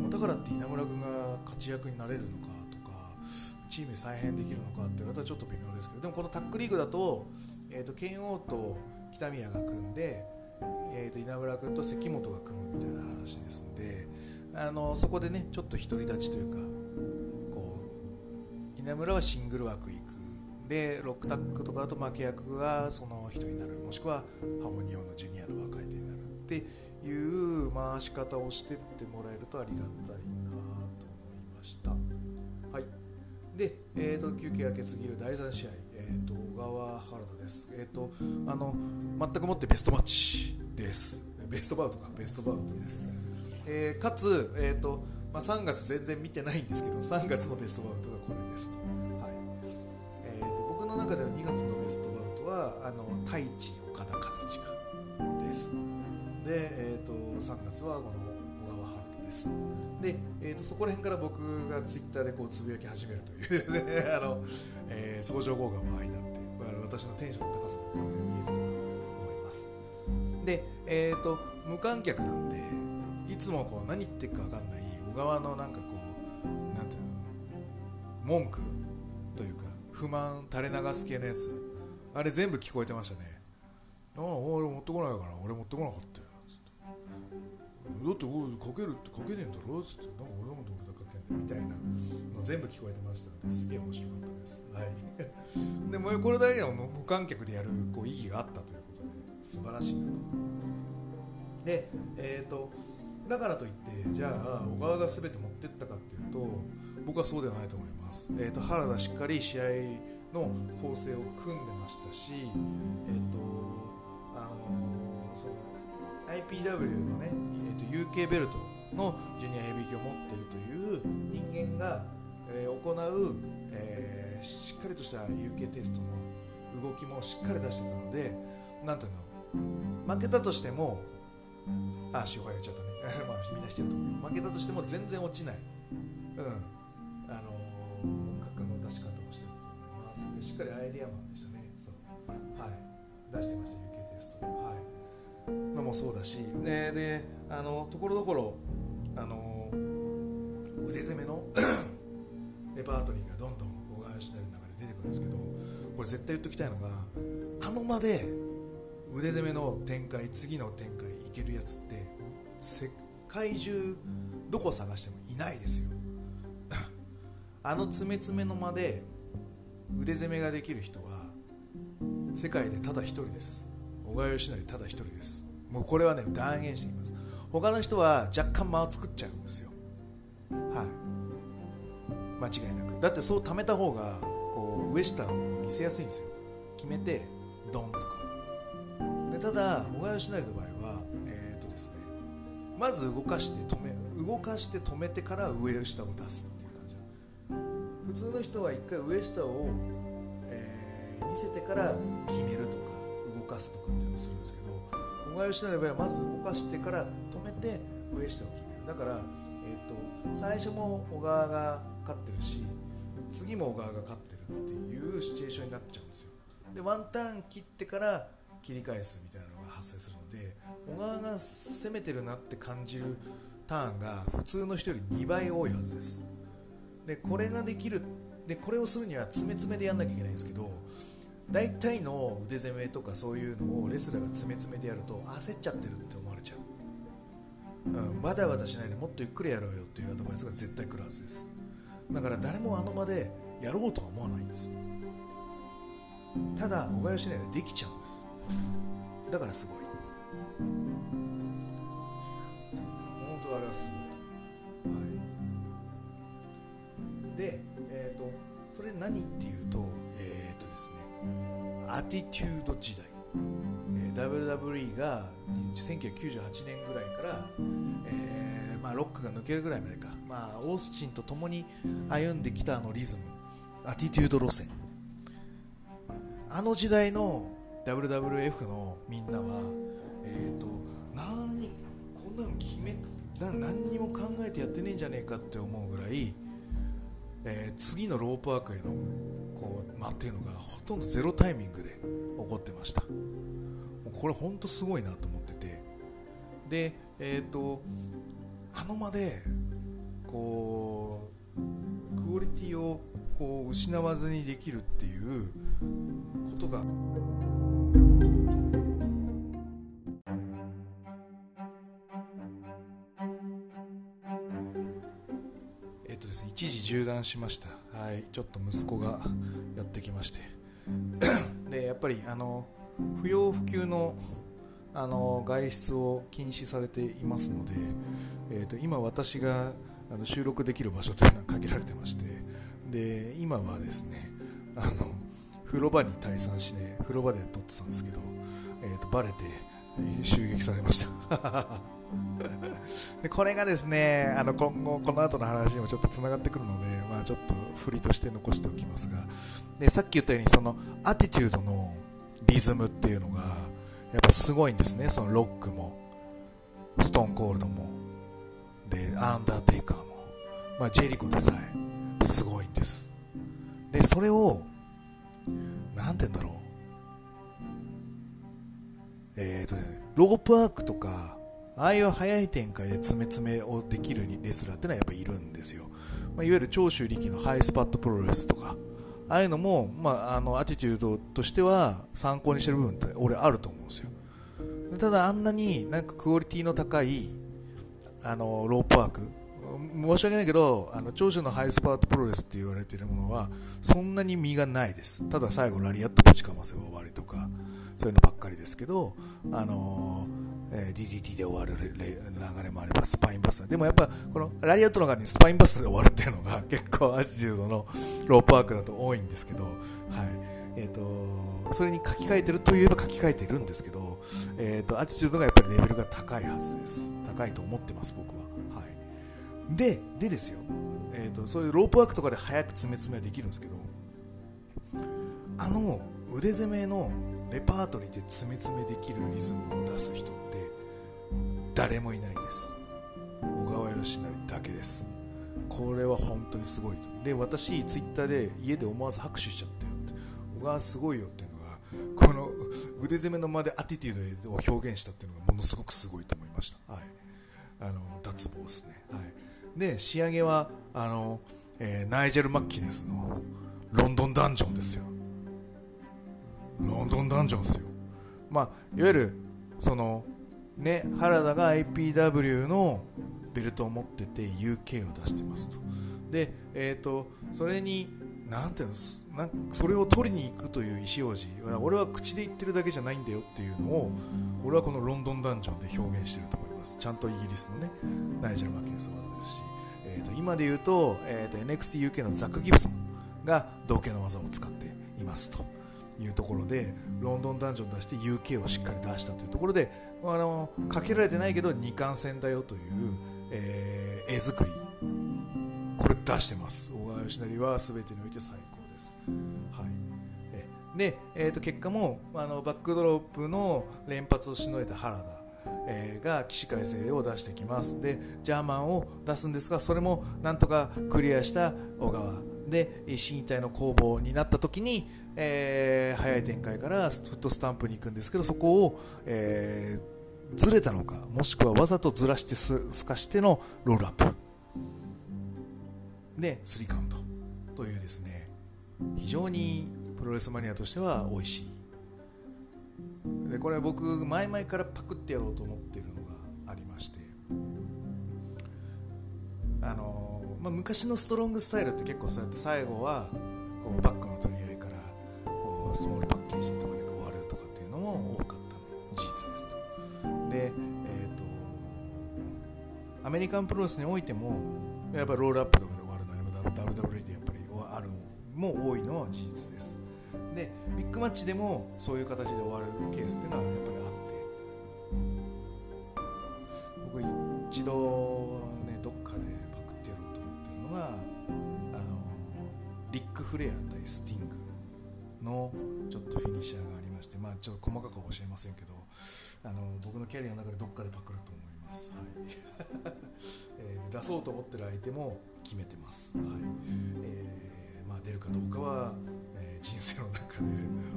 だからって稲村君が勝ち役になれるのかチーム再編できるのかって言われたらちょっと微妙ですけどでもこのタックリーグだと,、えーと、剣王と北宮が組んで、えーと、稲村君と関本が組むみたいな話ですんであのそこでねちょっと独り立ちというかこう稲村はシングル枠行く。でロックタックとかだと負け役がその人になる。もしくはハモニオンのジュニアの若い手になるっていう回し方をしてってもらえるとありがたいなと思いました。で、えーと、休憩明け次る第3試合、えーと、小川原田です。えっ、ー、とあの全くもってベストマッチです。ベストバウトか。ベストバウトです、えー、かつ、えーとまあ、3月全然見てないんですけど3月のベストバウトがこれですと。僕の中では2月のベストバウトはあの太一岡田和親です。で、えーと、3月はこのです。で、えーと、そこら辺から僕がツイッターでこうつぶやき始めるというね あの、えー、相乗効果も相なって、私のテンションの高さがこれで見えると思います。で、えーと、無観客なんでいつもこう何言ってるか分かんない小川のなんかこうなんていうの文句というか不満垂れ流す系のやつあれ全部聞こえてましたね。ああ俺持ってこないから俺持ってこなかったよ。だっておいかけるってかけねえんだろっつってなんか俺のこと俺だかけんだみたいなの全部聞こえてましたのですげえ面白かったです。はい。でもこれだけでも無観客でやるこう意義があったということで素晴らしいなと。でえっ、ー、とだからといってじゃあ小川が全て持ってったかっていうと僕はそうではないと思います、えーと、原田しっかり試合の構成を組んでましたし、えーとあのー、その IPW のね、えーと、UK ベルトのジュニアヘビー級を持っているという人間が、えー、行う、えー、しっかりとした UK テストの動きもしっかり出してたのでなんていうの負けたとしてもあ、塩がやっちゃったね。まあ、みんなしてると思う負けたとしても全然落ちない。うん。あのー、核の出し方をしてると思います。でしっかりアイデアマンでしたね。そう。はい。出してました、UK テスト。はい。のもそうだし、で、であの、ところどころ、あの、腕攻めの レパートリーがどんどん小川義成の中で出てくるんですけど、これ絶対言っときたいのが、あの間で腕攻めの展開次の展開いけるやつって世界中どこ探してもいないですよ。あの詰め詰めの間で腕攻めができる人は世界でただ一人です。小川義成ただ一人です。もうこれはね断言しています。他の人は若干間を作っちゃうんですよ。はい。間違いなく。だってそう貯めた方がこう上下を見せやすいんですよ。決めてドンとか。でただ小川義成の場合はえっ、ー、とですねまず動かして止め動かして止めてから上下を出すっていう感じ。普通の人は一回上下を、えー、見せてから決めるとか。かすとかっていうのをするんですけど小川義成の場合はまず動かしてから止めて上下を決める。だから、えーと、最初も小川が勝ってるし次も小川が勝ってるっていうシチュエーションになっちゃうんですよ。でワンターン切ってから切り返すみたいなのが発生するので小川が攻めてるなって感じるターンが普通の人より2倍多いはずです。でこれができるでこれをするには詰め詰めでやんなきゃいけないんですけど大体の腕攻めとかそういうのをレスラーが詰め詰めでやると焦っちゃってるって思われちゃう、うん、バタバタしないでもっとゆっくりやろうよっていうアドバイスが絶対来るはずです。だから誰もあの場でやろうとは思わないんです。ただ小川義成ができちゃうんです。だからすごい。本当あれはすごいと思います、はい、で、えーと、それ何っていうとえっ、ー、とですね。アティチュード時代、えー、WWE が1998年ぐらいから、えーまあ、ロックが抜けるぐらいまでか、まあ、オースチンと共に歩んできたあのリズム。アティチュード路線。あの時代の WWF のみんなはえっ、ー、と何こんなの決めな何にも考えてやってねえんじゃねえかって思うぐらい、えー、次のロープワークへのこう間っていうのがほとんどゼロタイミングで起こってました。これ本当すごいなと思ってて。でえっ、ー、とあの間でこうクオリティをこう失わずにできるっていうことがえっとですね一時中断しました。はいちょっと息子がやってきまして。でやっぱりあの不要不急のあの外出を禁止されていますので、えーと、今私があの収録できる場所というのは限られてましてで今はですねあの風呂場に退散して、風呂場で撮ってたんですけど、えーと、バレて、襲撃されました。でこれがですねあの今後この後の話にもちょっとつながってくるので、まあ、ちょっと振りとして残しておきますが。でさっき言ったようにそのアティチュードのリズムっていうのがやっぱすごいんですね。そのロックも。ストーンコールドも。でアンダーテイカーも、まあ、ジェリコでさえすごいんです。でそれを何て言うんだろう。えっ、ー、とねロープワークとかああいう速い展開で詰め詰めをできるレスラーってのはやっぱいるんですよ、まあ、いわゆる長州力のハイスパットプロレスとかああいうのも、まあ、あのアティテュードとしては参考にしてる部分って俺あると思うんですよ。ただあんなになんかクオリティの高いあのロープワーク申し訳ないけどあの長州のハイスパートプロレスって言われているものはそんなに身がないです。ただ最後ラリアットぶちかませば終わりとかそういうのばっかりですけどあのーえー、DDT で終わる流れもあればスパインバス。でもやっぱこのラリアットの側にスパインバスで終わるっていうのが結構アティチュードのロープワークだと多いんですけど、はい。えーと、それに書き換えてるといえば書き換えてるんですけど、えーと、アティチュードがやっぱりレベルが高いはずです。高いと思ってます僕、ででですよ、えーと、そういうロープワークとかで早く詰め詰めはできるんですけどあの腕攻めのレパートリーで詰め詰めできるリズムを出す人って誰もいないです。小川義成だけです。これは本当にすごいと。で私ツイッターで家で思わず拍手しちゃったよって。小川すごいよっていうのがこの腕攻めの間でアティテュードを表現したっていうのがものすごくすごいと思いました。はい。あの脱帽ですね。はい。で仕上げはあの、えー、ナイジェル・マッキネスのロンドンダンジョンですよロンドンダンジョンですよ。まあ、いわゆる、その、ね、原田が IPW のベルトを持ってて UK を出してますと。で、えっ、ー、と、それに、なんていうんですなんそれを取りに行くという意思表示俺は口で言ってるだけじゃないんだよっていうのを俺はこのロンドンダンジョンで表現してると思いますちゃんとイギリスのねナイジェル・マキネス技ですし、えーと、今で言うと,、えーと NXTUK のザック・ギブソンが同型の技を使っていますというところでロンドンダンジョン出して UK をしっかり出したというところであのかけられてないけど二冠戦だよという、えー、絵作りこれ出してます。小川義成は全てにおいて最高です、はい、で、えー、と結果もあのバックドロップの連発をしのいだ原田えー、が起死回生を出してきます。でジャーマンを出すんですがそれもなんとかクリアした小川。で身体の攻防になった時に、えー、早い展開からフットスタンプに行くんですけどそこを、えー、ずれたのかもしくはわざとずらしてすすかしてのロールアップ。で3カウントというですね非常にプロレスマニアとしては美味しいでこれ僕前々からパクってやろうと思ってるのがありまして。あの、まあ、昔のストロングスタイルって結構そうやって最後はこうバックの取り合いからこうスモールパッケージとかで終わるとかっていうのも多かったの。事実ですと。でえっ、ー、とアメリカンプロレスにおいてもやっぱりロールアップとかで終わるのは WWE でやっぱりあるも多いのは事実です。でビッグマッチでもそういう形で終わるケースっていうのはやっぱりあって。僕一度ねどっかでパクってやろうと思ってるのがあのリック・フレア対スティングのちょっとフィニッシャーがありましてまあちょっと細かくは教えませんけどあの僕のキャリアの中でどっかでパクると思います、はい。えー、出そうと思ってる相手も決めてます、はい。えーまあ、出るかどうかは人生の中で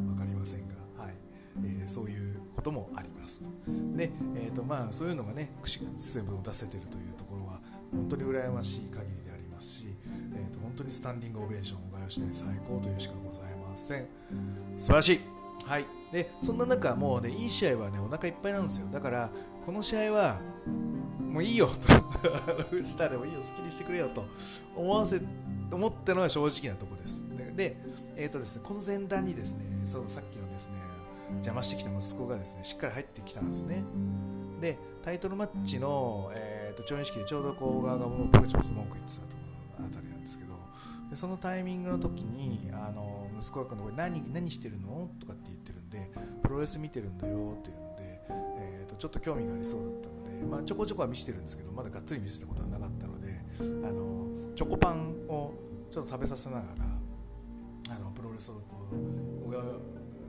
分かりませんが、はい。えー、そういうこともありますで、えーとまあ、そういうのがね串セブを出せてるというところは本当に羨ましい限りでありますし、えーと、本当にスタンディングオベーション小林に最高というしかございません。素晴らしい。はい。でそんな中もうねいい試合はねお腹いっぱいなんですよ。だからこの試合はもういいよと。したでもいいよ。好きにしてくれよと思わせ思ったのは正直なとこです。で、えーとですね、この前段にですねそうさっきのですね邪魔してきた息子がですねしっかり入ってきたんですね。でタイトルマッチの、えーと、調印式でちょうどこう側がもうポチポチ文句言ってたところあたりなんですけどでそのタイミングの時にあの息子がこの何何してるのとかって言ってるんでプロレス見てるんだよっていうので、えーと、ちょっと興味がありそうだったので、まあ、ちょこちょこは見せてるんですけどまだがっつり見せたことはなかったのであのチョコパンをちょっと食べさせながらあの小川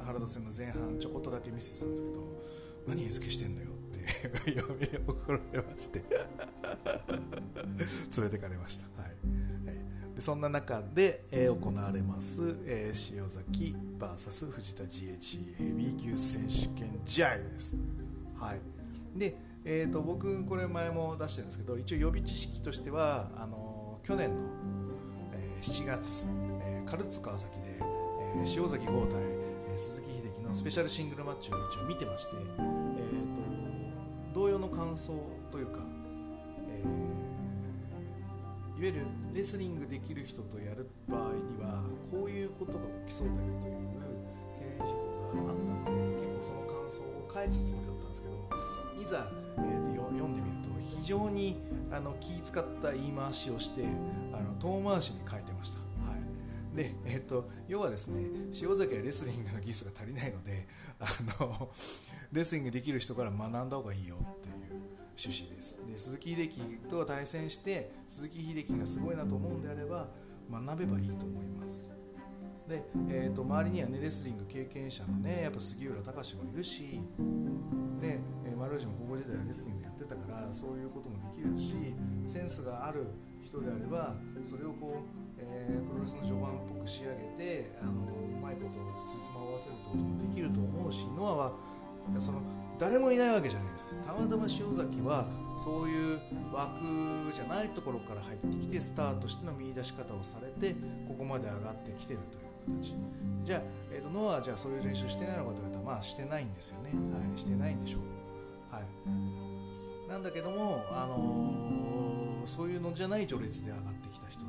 原田戦の前半ちょこっとだけ見せてたんですけど何餌付けしてんのよってって嫁に怒られまして 連れてかれました、はい。でそんな中で、えー、行われます、えー、塩崎 VS 藤田 GH ヘビー級選手権試合です。はい、で、えーと、僕これ前も出してるんですけど一応予備知識としてはあの去年の、えー、7月、えー、唐津川崎で、えー、塩崎豪対、えー、鈴木秀樹のスペシャルシングルマッチを一応見てまして、えーと同様の感想というか、えーいわゆるレスリングできる人とやる場合にはこういうことが起きそうだよという懸念事項があったので結構その感想を返すつもりだったんですけどいざ、えーと、読んでみると非常にあの気使った言い回しをしてあの遠回しに書いてました。でえーと、要はですね塩崎はレスリングの技術が足りないのであのレスリングできる人から学んだ方がいいよっていう趣旨です。で鈴木秀樹と対戦して鈴木秀樹がすごいなと思うんであれば学べばいいと思います。で、えーと、周りにはねレスリング経験者のねやっぱ杉浦隆もいるしで、えー、丸内も高校時代はレスリングやってたからそういうこともできるしセンスがある人であればそれをこう、えー、プロレスの序盤っぽく仕上げてあのうまいことをつつま合わせることもできると思うしノアはその誰もいないわけじゃないですたまたま塩崎はそういう枠じゃないところから入ってきてスタートしての見出し方をされてここまで上がってきてるという形。じゃあ、えーと、ノアはじゃあそういう練習してないのかというとまあしてないんですよね。はいしてないんでしょう。はい。なんだけども、あのー、そういうのじゃない序列で上がってきた人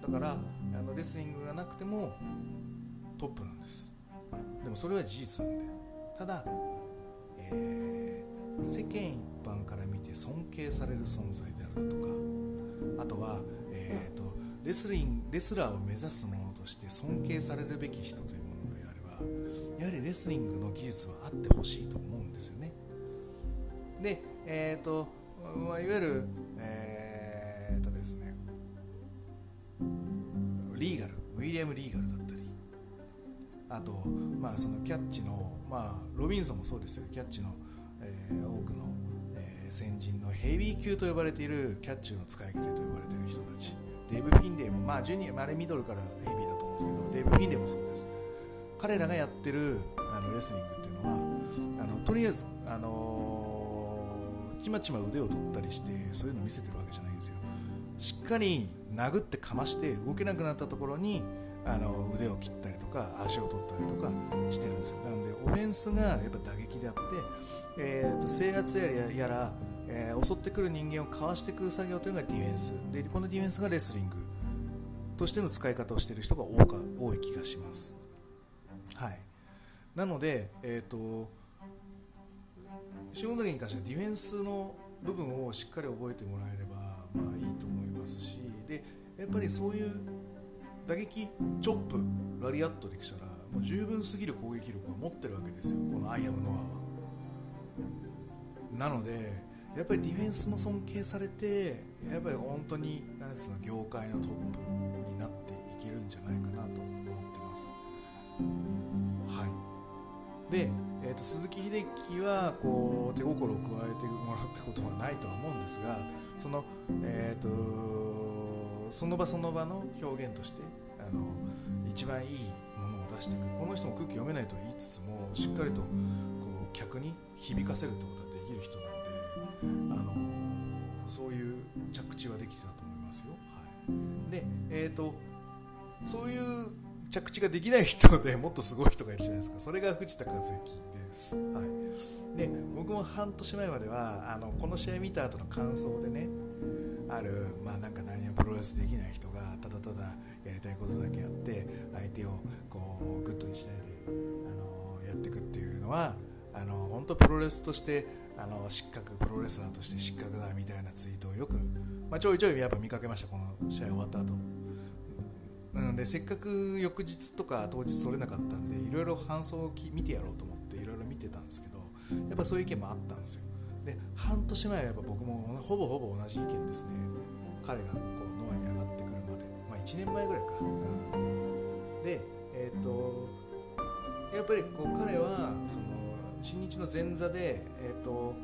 だからあのレスリングがなくてもトップなんですでもそれは事実なんでただえー、世間一般から見て尊敬される存在であるとかあとは、えーと、レスリンレスラーを目指す者として尊敬されるべき人というものであればやはりレスリングの技術はあってほしいと思うんですよね。で、えーとまあ、いわゆる、ーガルウィリアム・リーガルだったりあと、まあ、そのキャッチのまあ、ロビンソンもそうですよ。キャッチの、えー、多くの、えー、先人のヘビー級と呼ばれているキャッチの使い手と呼ばれている人たち。デーブ・フィンレイもまあジュニアあれミドルからヘビーだと思うんですけどデーブ・フィンレイもそうです。彼らがやってるあのレスリングっていうのはあのとりあえず、あのー、ちまちま腕を取ったりしてそういうのを見せてるわけじゃないんですよ。しっかり殴ってかまして動けなくなったところにあの腕を切ったりとか足を取ったりとかしてるんですよ。なのでオフェンスがやっぱ打撃であって、えーと、制圧ややら、えー、襲ってくる人間をかわしてくる作業というのがディフェンス。でこのディフェンスがレスリングとしての使い方をしている人が多か多い気がします。はい。なのでえっ、ー、と塩崎に関してはディフェンスの部分をしっかり覚えてもらえればまあいいと思いますしでやっぱりそういう打撃チョップラリアットできたらもう十分すぎる攻撃力を持ってるわけですよこのアイアムノアは。なのでやっぱりディフェンスも尊敬されてやっぱり本当になんつうの業界のトップになっていけるんじゃないかなと思ってます。はい。で、えーと、鈴木秀樹はこう手心を加えてもらったことはないとは思うんですがそのえっ、ー、とその場その場の表現としてあの一番いいものを出していくこの人も空気読めないと言いつつもしっかりとこう客に響かせるってことができる人なのであのそういう着地はできてたと思いますよ。はい、で、えーと、そういう着地ができない人でもっとすごい人がいるじゃないですか。それが藤田和之です、はい、で僕も半年前まではあのこの試合見た後の感想でねあるまあなんか何もプロレスできない人がただただやりたいことだけやって相手をこうグッドにしないであのやっていくっていうのはあの本当プロレスとしてあの失格プロレスラーとして失格だみたいなツイートをよく、まあ、ちょいちょいやっぱ見かけましたこの試合終わった後。なのでせっかく翌日とか当日取れなかったんでいろいろ感想を見てやろうと思っていろいろ見てたんですけどやっぱそういう意見もあったんですよ。で半年前はやっぱ僕もほぼほぼ同じ意見ですね。彼がこうノアに上がってくるまで。まあ1年前ぐらいか、うん、でえっ、ー、とやっぱりこう彼はその新日の前座で、えーと、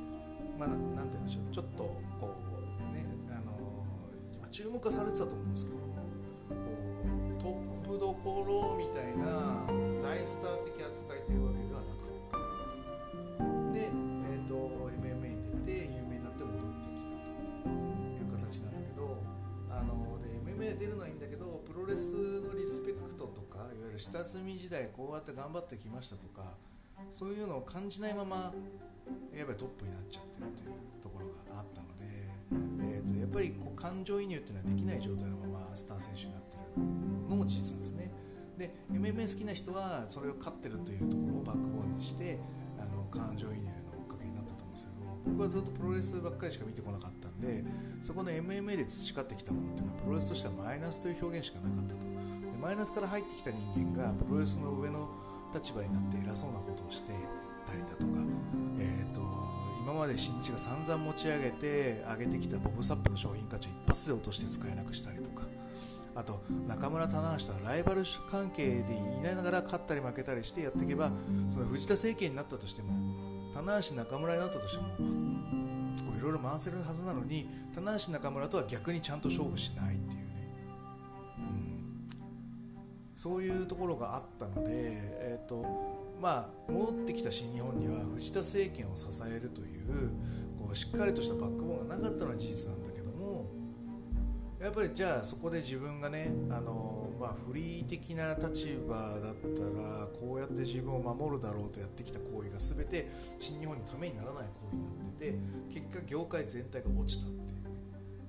まあなんて言うんでしょう。ちょっとこうねあの注目されてたと思うんですけどこうトップどころみたいな大スター的扱いというわけではな出るのはいいんだけどプロレスのリスペクトとかいわゆる下積み時代こうやって頑張ってきましたとかそういうのを感じないままやっぱりトップになっちゃってるというところがあったので、えー、とやっぱりこう感情移入っていうのはできない状態のままスター選手になってるのも事実なんですね。で MMA 好きな人はそれを勝ってるというところをバックボーンにしてあの感情移入のおかげになったと思うんですけど僕はずっとプロレスばっかりしか見てこなかったでそこの MMA で培ってきたものっていうのはプロレスとしてはマイナスという表現しかなかったと。でマイナスから入ってきた人間がプロレスの上の立場になって偉そうなことをしてたりだとか、えーと、今まで新日が散々持ち上げて上げてきたボブ・サップの商品価値を一発で落として使えなくしたりとか。あと中村棚橋とはライバル関係でいながら勝ったり負けたりしてやっていけばその藤田政権になったとしても棚橋中村になったとしてもいろいろ回せるはずなのに棚橋中村とは逆にちゃんと勝負しないっていうね、うん、そういうところがあったので、えーとまあ、戻ってきた新日本には藤田政権を支えるというこうしっかりとしたバックボーンがなかったのは事実なんだけどもやっぱりじゃあそこで自分がねあの、まあ、フリー的な立場だったらこうやって自分を守るだろうとやってきた行為が全て新日本のためにならない行為になってて結果業界全体が落ちたっていう、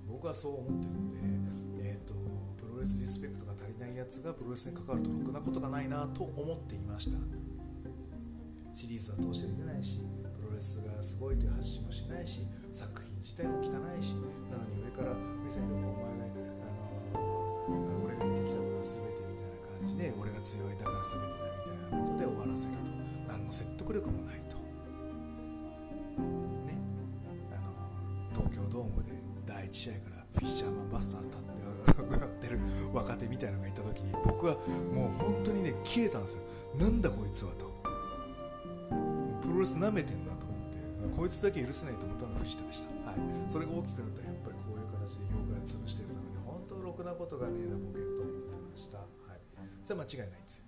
僕はそう思ってるので、えーと、プロレスリスペクトが足りないやつがプロレスに関わるとろくなことがないなと思っていました。シリーズは通して出ないしプロレスがすごいという発信もしないし作品自体も汚いしなのに上から目線でお前が、あの俺が言ってきたことは全てみたいな感じで俺が強いだから全てだみたいなことで終わらせると。何の説得力もないと。東京ドームで第1試合からフィッシャーマンバスター立ってやってる若手みたいのがいた時に僕はもう本当にね切れたんですよ。なんだこいつはと。プロレス舐めてんなと思ってこいつだけ許せないと思ったのが藤田でした、はい、それが大きくなったらやっぱりこういう形で業界を潰しているために本当ろくなことがねえなボケと思ってました、はい、それは間違いないんですよ。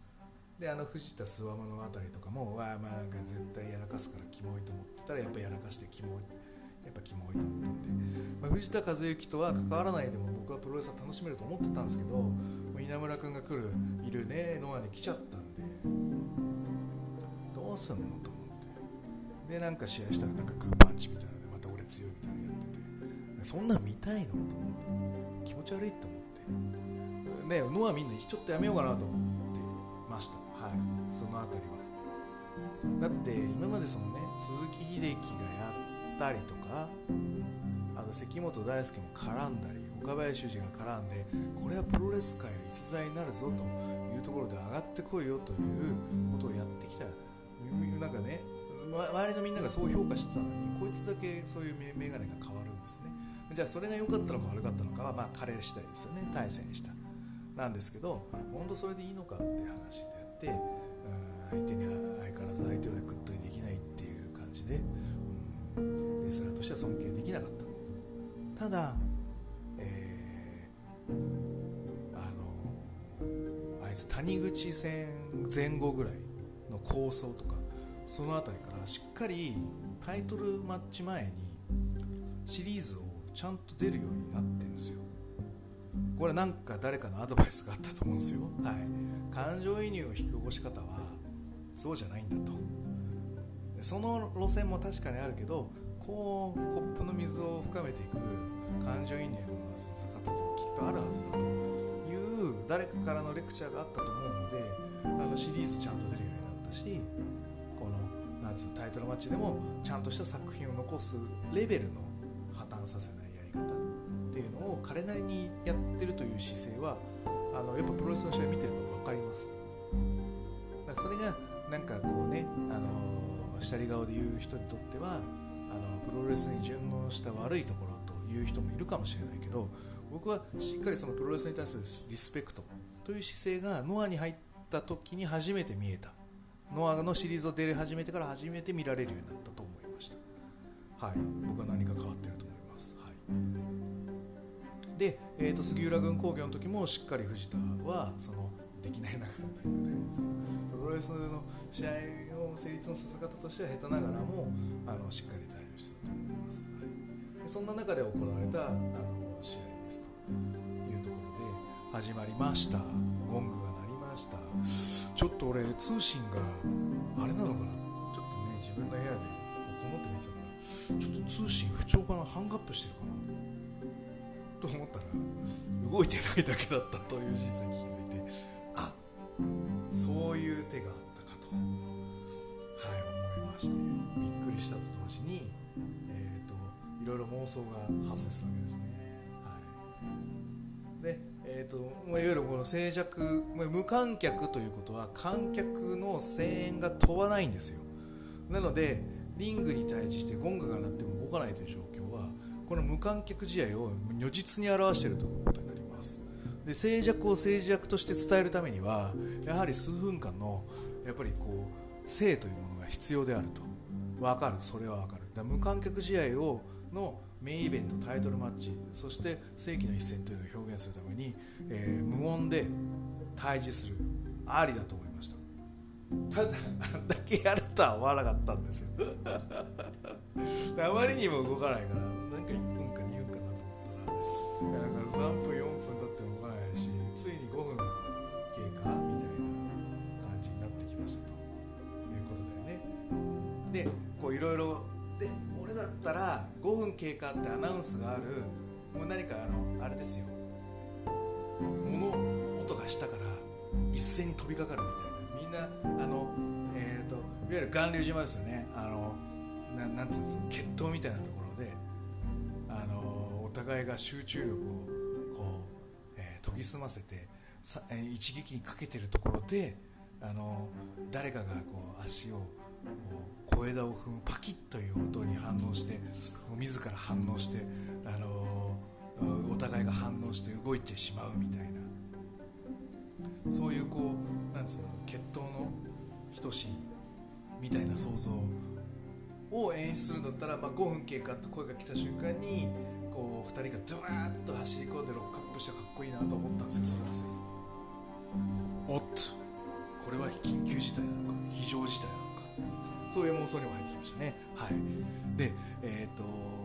であの藤田諏訪物語とかもわあまあなんか絶対やらかすからキモいと思ってたらやっぱやらかしてキモい。ってやっぱキモいと思ったんで、まあ、藤田和幸とは関わらないでも僕はプロレスは楽しめると思ってたんですけど稲村君が来るいるねノアに来ちゃったんでどうすんのと思って。でなんか試合したらなんかグーパンチみたいなのでまた俺強いみたいなのやってて。そんなん見たいのと思って。気持ち悪いと思って。ねノアみんなちょっとやめようかなと思ってました。はい。その辺りは。だって今までそのね鈴木秀樹がやってたりとかあと関本大輔も絡んだり岡林修二が絡んでこれはプロレス界の逸材になるぞというところで上がってこいよということをやってきた。なんかね周りのみんながそう評価してたのにこいつだけそういう眼鏡が変わるんですね。じゃあそれが良かったのか悪かったのかはまあ彼次第ですよね。対戦した。なんですけど本当それでいいのかって話であって相手には相変わらず相手をグッドにできないっていう感じで、うん、レスラーとしては尊敬できなかった。ただ、えー、あのあいつ谷口戦前後ぐらいの抗争とかその辺りからしっかりタイトルマッチ前にシリーズをちゃんと出るようになってるんですよ。これなんか誰かのアドバイスがあったと思うんですよ。はい。感情移入を引き起こし方はそうじゃないんだと。その路線も確かにあるけどこうコップの水を深めていく感情移入の方もきっとあるはずだという誰かからのレクチャーがあったと思うのであのシリーズちゃんと出るようになったしなんつうタイトルマッチでもちゃんとした作品を残すレベルの破綻させないやり方っていうのを彼なりにやってるという姿勢はあのやっぱプロレスの試合見てるの分かります。だからそれがなんかこうねあの下り顔で言う人にとってはあのプロレスに順応した悪いところという人もいるかもしれないけど僕はしっかりそのプロレスに対するリスペクトという姿勢がノアに入った時に初めて見えたノアのシリーズを出始めてから初めて見られるようになったと思いました。はい、僕は何か変わってると思います。はい、で、えー、と杉浦軍工業の時もしっかり藤田はそのできないなということですプロレスの試合を成立のさせ方としては下手ながらもあのしっかり対応してたと思います。はい、でそんな中で行われたあの試合ですというところで始まりました。ゴングが鳴りました。ちょっと俺通信があれなのかな？ちょっとね自分の部屋でこもって見てたからちょっと通信不調かな？ハングアップしてるかな？と思ったら動いてないだけだったという事実に気づいてあそういう手があったしてびっくりしたと同時にえっ、といろいろ妄想が発生するわけですね。はい。でえーとま、いわゆるこの静寂ま無観客ということは観客の声援が飛ばないんですよ。なのでリングに対してゴングが鳴っても動かないという状況はこの無観客試合を如実に表しているということになります。で静寂を静寂として伝えるためにはやはり数分間のやっぱりこう静というものが必要であると。分かる。それは分かる。だか無観客試合をのメインイベントタイトルマッチそして世紀の一戦というのを表現するために、えー、無音で対峙するありだと思いました。ただあんだけやるとは思わなかったんですよ。あまりにも動かないからなんか1分か2分かなと思ったら。なんか3分4分経ってもでこういろいろで俺だったら5分経過ってアナウンスがある。もう何かあのあれですよ。物音がしたから一斉に飛びかかるみたいな。みんなあのえっ、ー、といわゆる巌流島ですよね。あのななんていうんですか決闘みたいなところであのお互いが集中力をこう、えー、研ぎ澄ませてさ、えー、一撃にかけてるところであの誰かがこう足をこう小枝を踏むパキッという音に反応して自ら反応して、あのお互いが反応して動いてしまうみたいな。そういうこうなんつうの決闘の等しいみたいな想像を演出するんだったら、まあ、5分経過と声が来た瞬間にこう2人がドワーッと走り込んでロックアップしてかっこいいなと思ったんですよそれはせずおっと。これは緊急事態なのか。非常事態なのか。そういう妄想にも入ってきましたね。はい。で、えっ、ー、と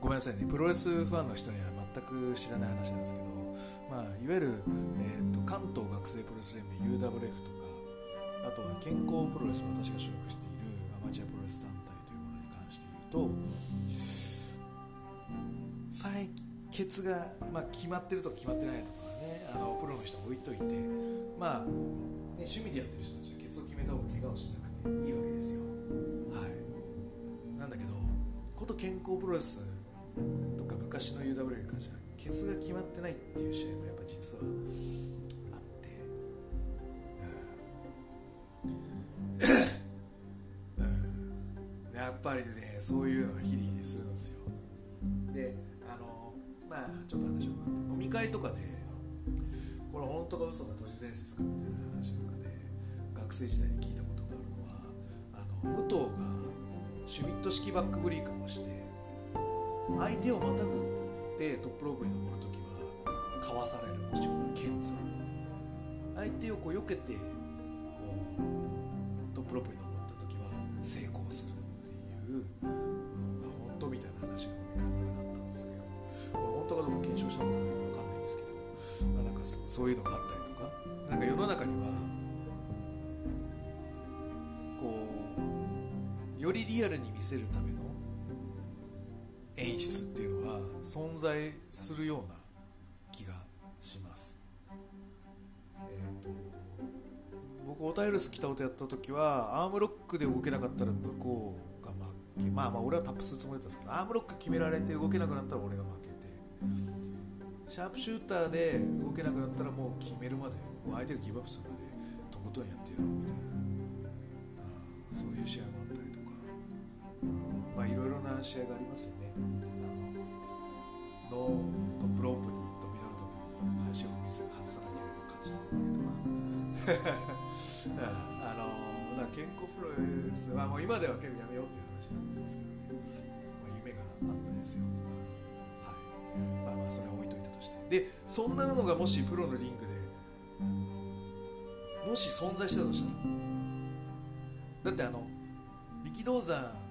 ごめんなさいね、プロレスファンの人には全く知らない話なんですけど、まあ、いわゆる、えーと、関東学生プロレス連盟 UWF とか、あとは健康プロレス私が所属しているアマチュアプロレス団体というものに関して言うと、採血が、まあ、決まってるとか決まってないとかね、あのプロの人置いといて、まあ、ね、趣味でやってる人たち決めた方が怪我をしなくていいわけですよ。はい。なんだけどこと健康プロレスとか昔の UW に関してはケツが決まってないっていう試合もやっぱ実はあって。うん、うん、やっぱりねそういうのがヒリヒリするんですよ。であのまあちょっと話を変わって飲み会とかでこれ本当か嘘か都市伝説かみたいな話の中で学生時代に聞いたことがあるのはあの武藤がシュミット式バックブリーカーをして相手をまたぐでトップロープに登るときはかわされるもしくは剣山相手をこう避けてこうトップロープに登った時は成功するっていうのが本当みたいな話が飲み会の中にあったんですけど本当かどうか検証したことないんで分かんないんですけど、なんかそういうのがあったり。アルに見せるための演出っていうのは存在するような気がします。え、ー、と僕オタイルス着た音やった時はアームロックで動けなかったら向こうが負け。まあまあ俺はタップするつもりだったんですけどアームロック決められて動けなくなったら俺が負けて。シャープシューターで動けなくなったらもう決めるまでもう相手がギブアップするまでとことんやってやろうみたいな。そういう試合も、まあいろいろな試合がありますよね。あののトップロープに飛び乗るときに橋を水外さなければ勝ち取るわけとか あのだか健康プロレスはもう今では結構やめようっていう話になってますけどね、まあ、夢があったんですよ。はい。まあまあそれは置いといたとして。でそんなのがもしプロのリングでもし存在してたとしたら。だってあの力道山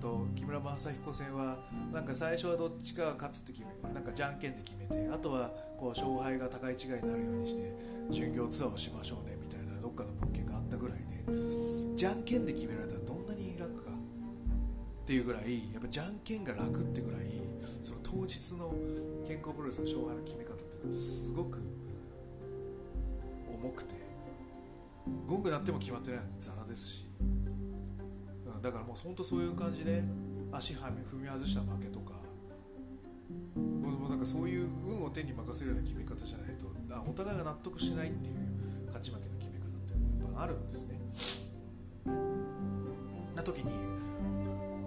と木村正彦戦はなん。か最初はどっちかが勝つって決めなん。かじゃん。けん。で決めてあとはこう勝敗が高い違いになるようにして巡業ツアーをしましょうねみたいなどっかの文献があったぐらいでじゃん。けん。で決められたらどん。なに楽かっていうぐらいやっぱじゃん。けん。が楽ってぐらいその当日の健康プロレスの勝敗の決め方っていうのはすごく重くてゴング鳴っても決まってないなん。てザラですし、だからもう本当そういう感じで足はめ踏み外した負けとかもうなんかそういう運を手に任せるような決め方じゃないとお互いが納得しないっていう勝ち負けの決め方ってやっぱあるんですね。な時に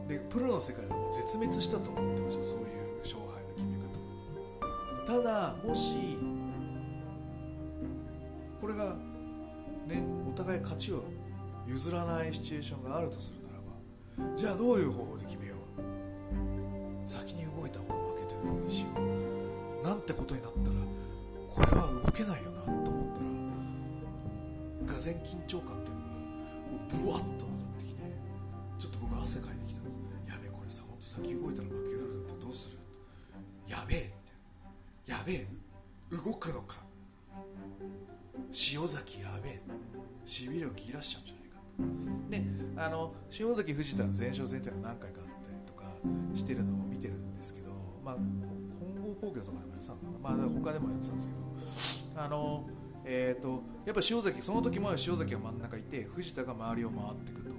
でプロの世界はもう絶滅したと思ってましたそういう勝敗の決め方ただもしこれがねお互い勝ちを譲らないシチュエーションがあるとするじゃあどういう方法で決めよう先に動いた方が負けというふうにしよう。なんてことになったらこれは動けないよなと思ったらが然緊張感っていうのがブワッと塩崎藤田の前哨戦っていうのは何回かあったりとかしてるのを見てるんですけどまあ混合工業とかでもやってたのかな。まあ他でもやってたんですけど。あのえーと、やっぱ塩崎その時も塩崎が真ん中いて藤田が周りを回っていくと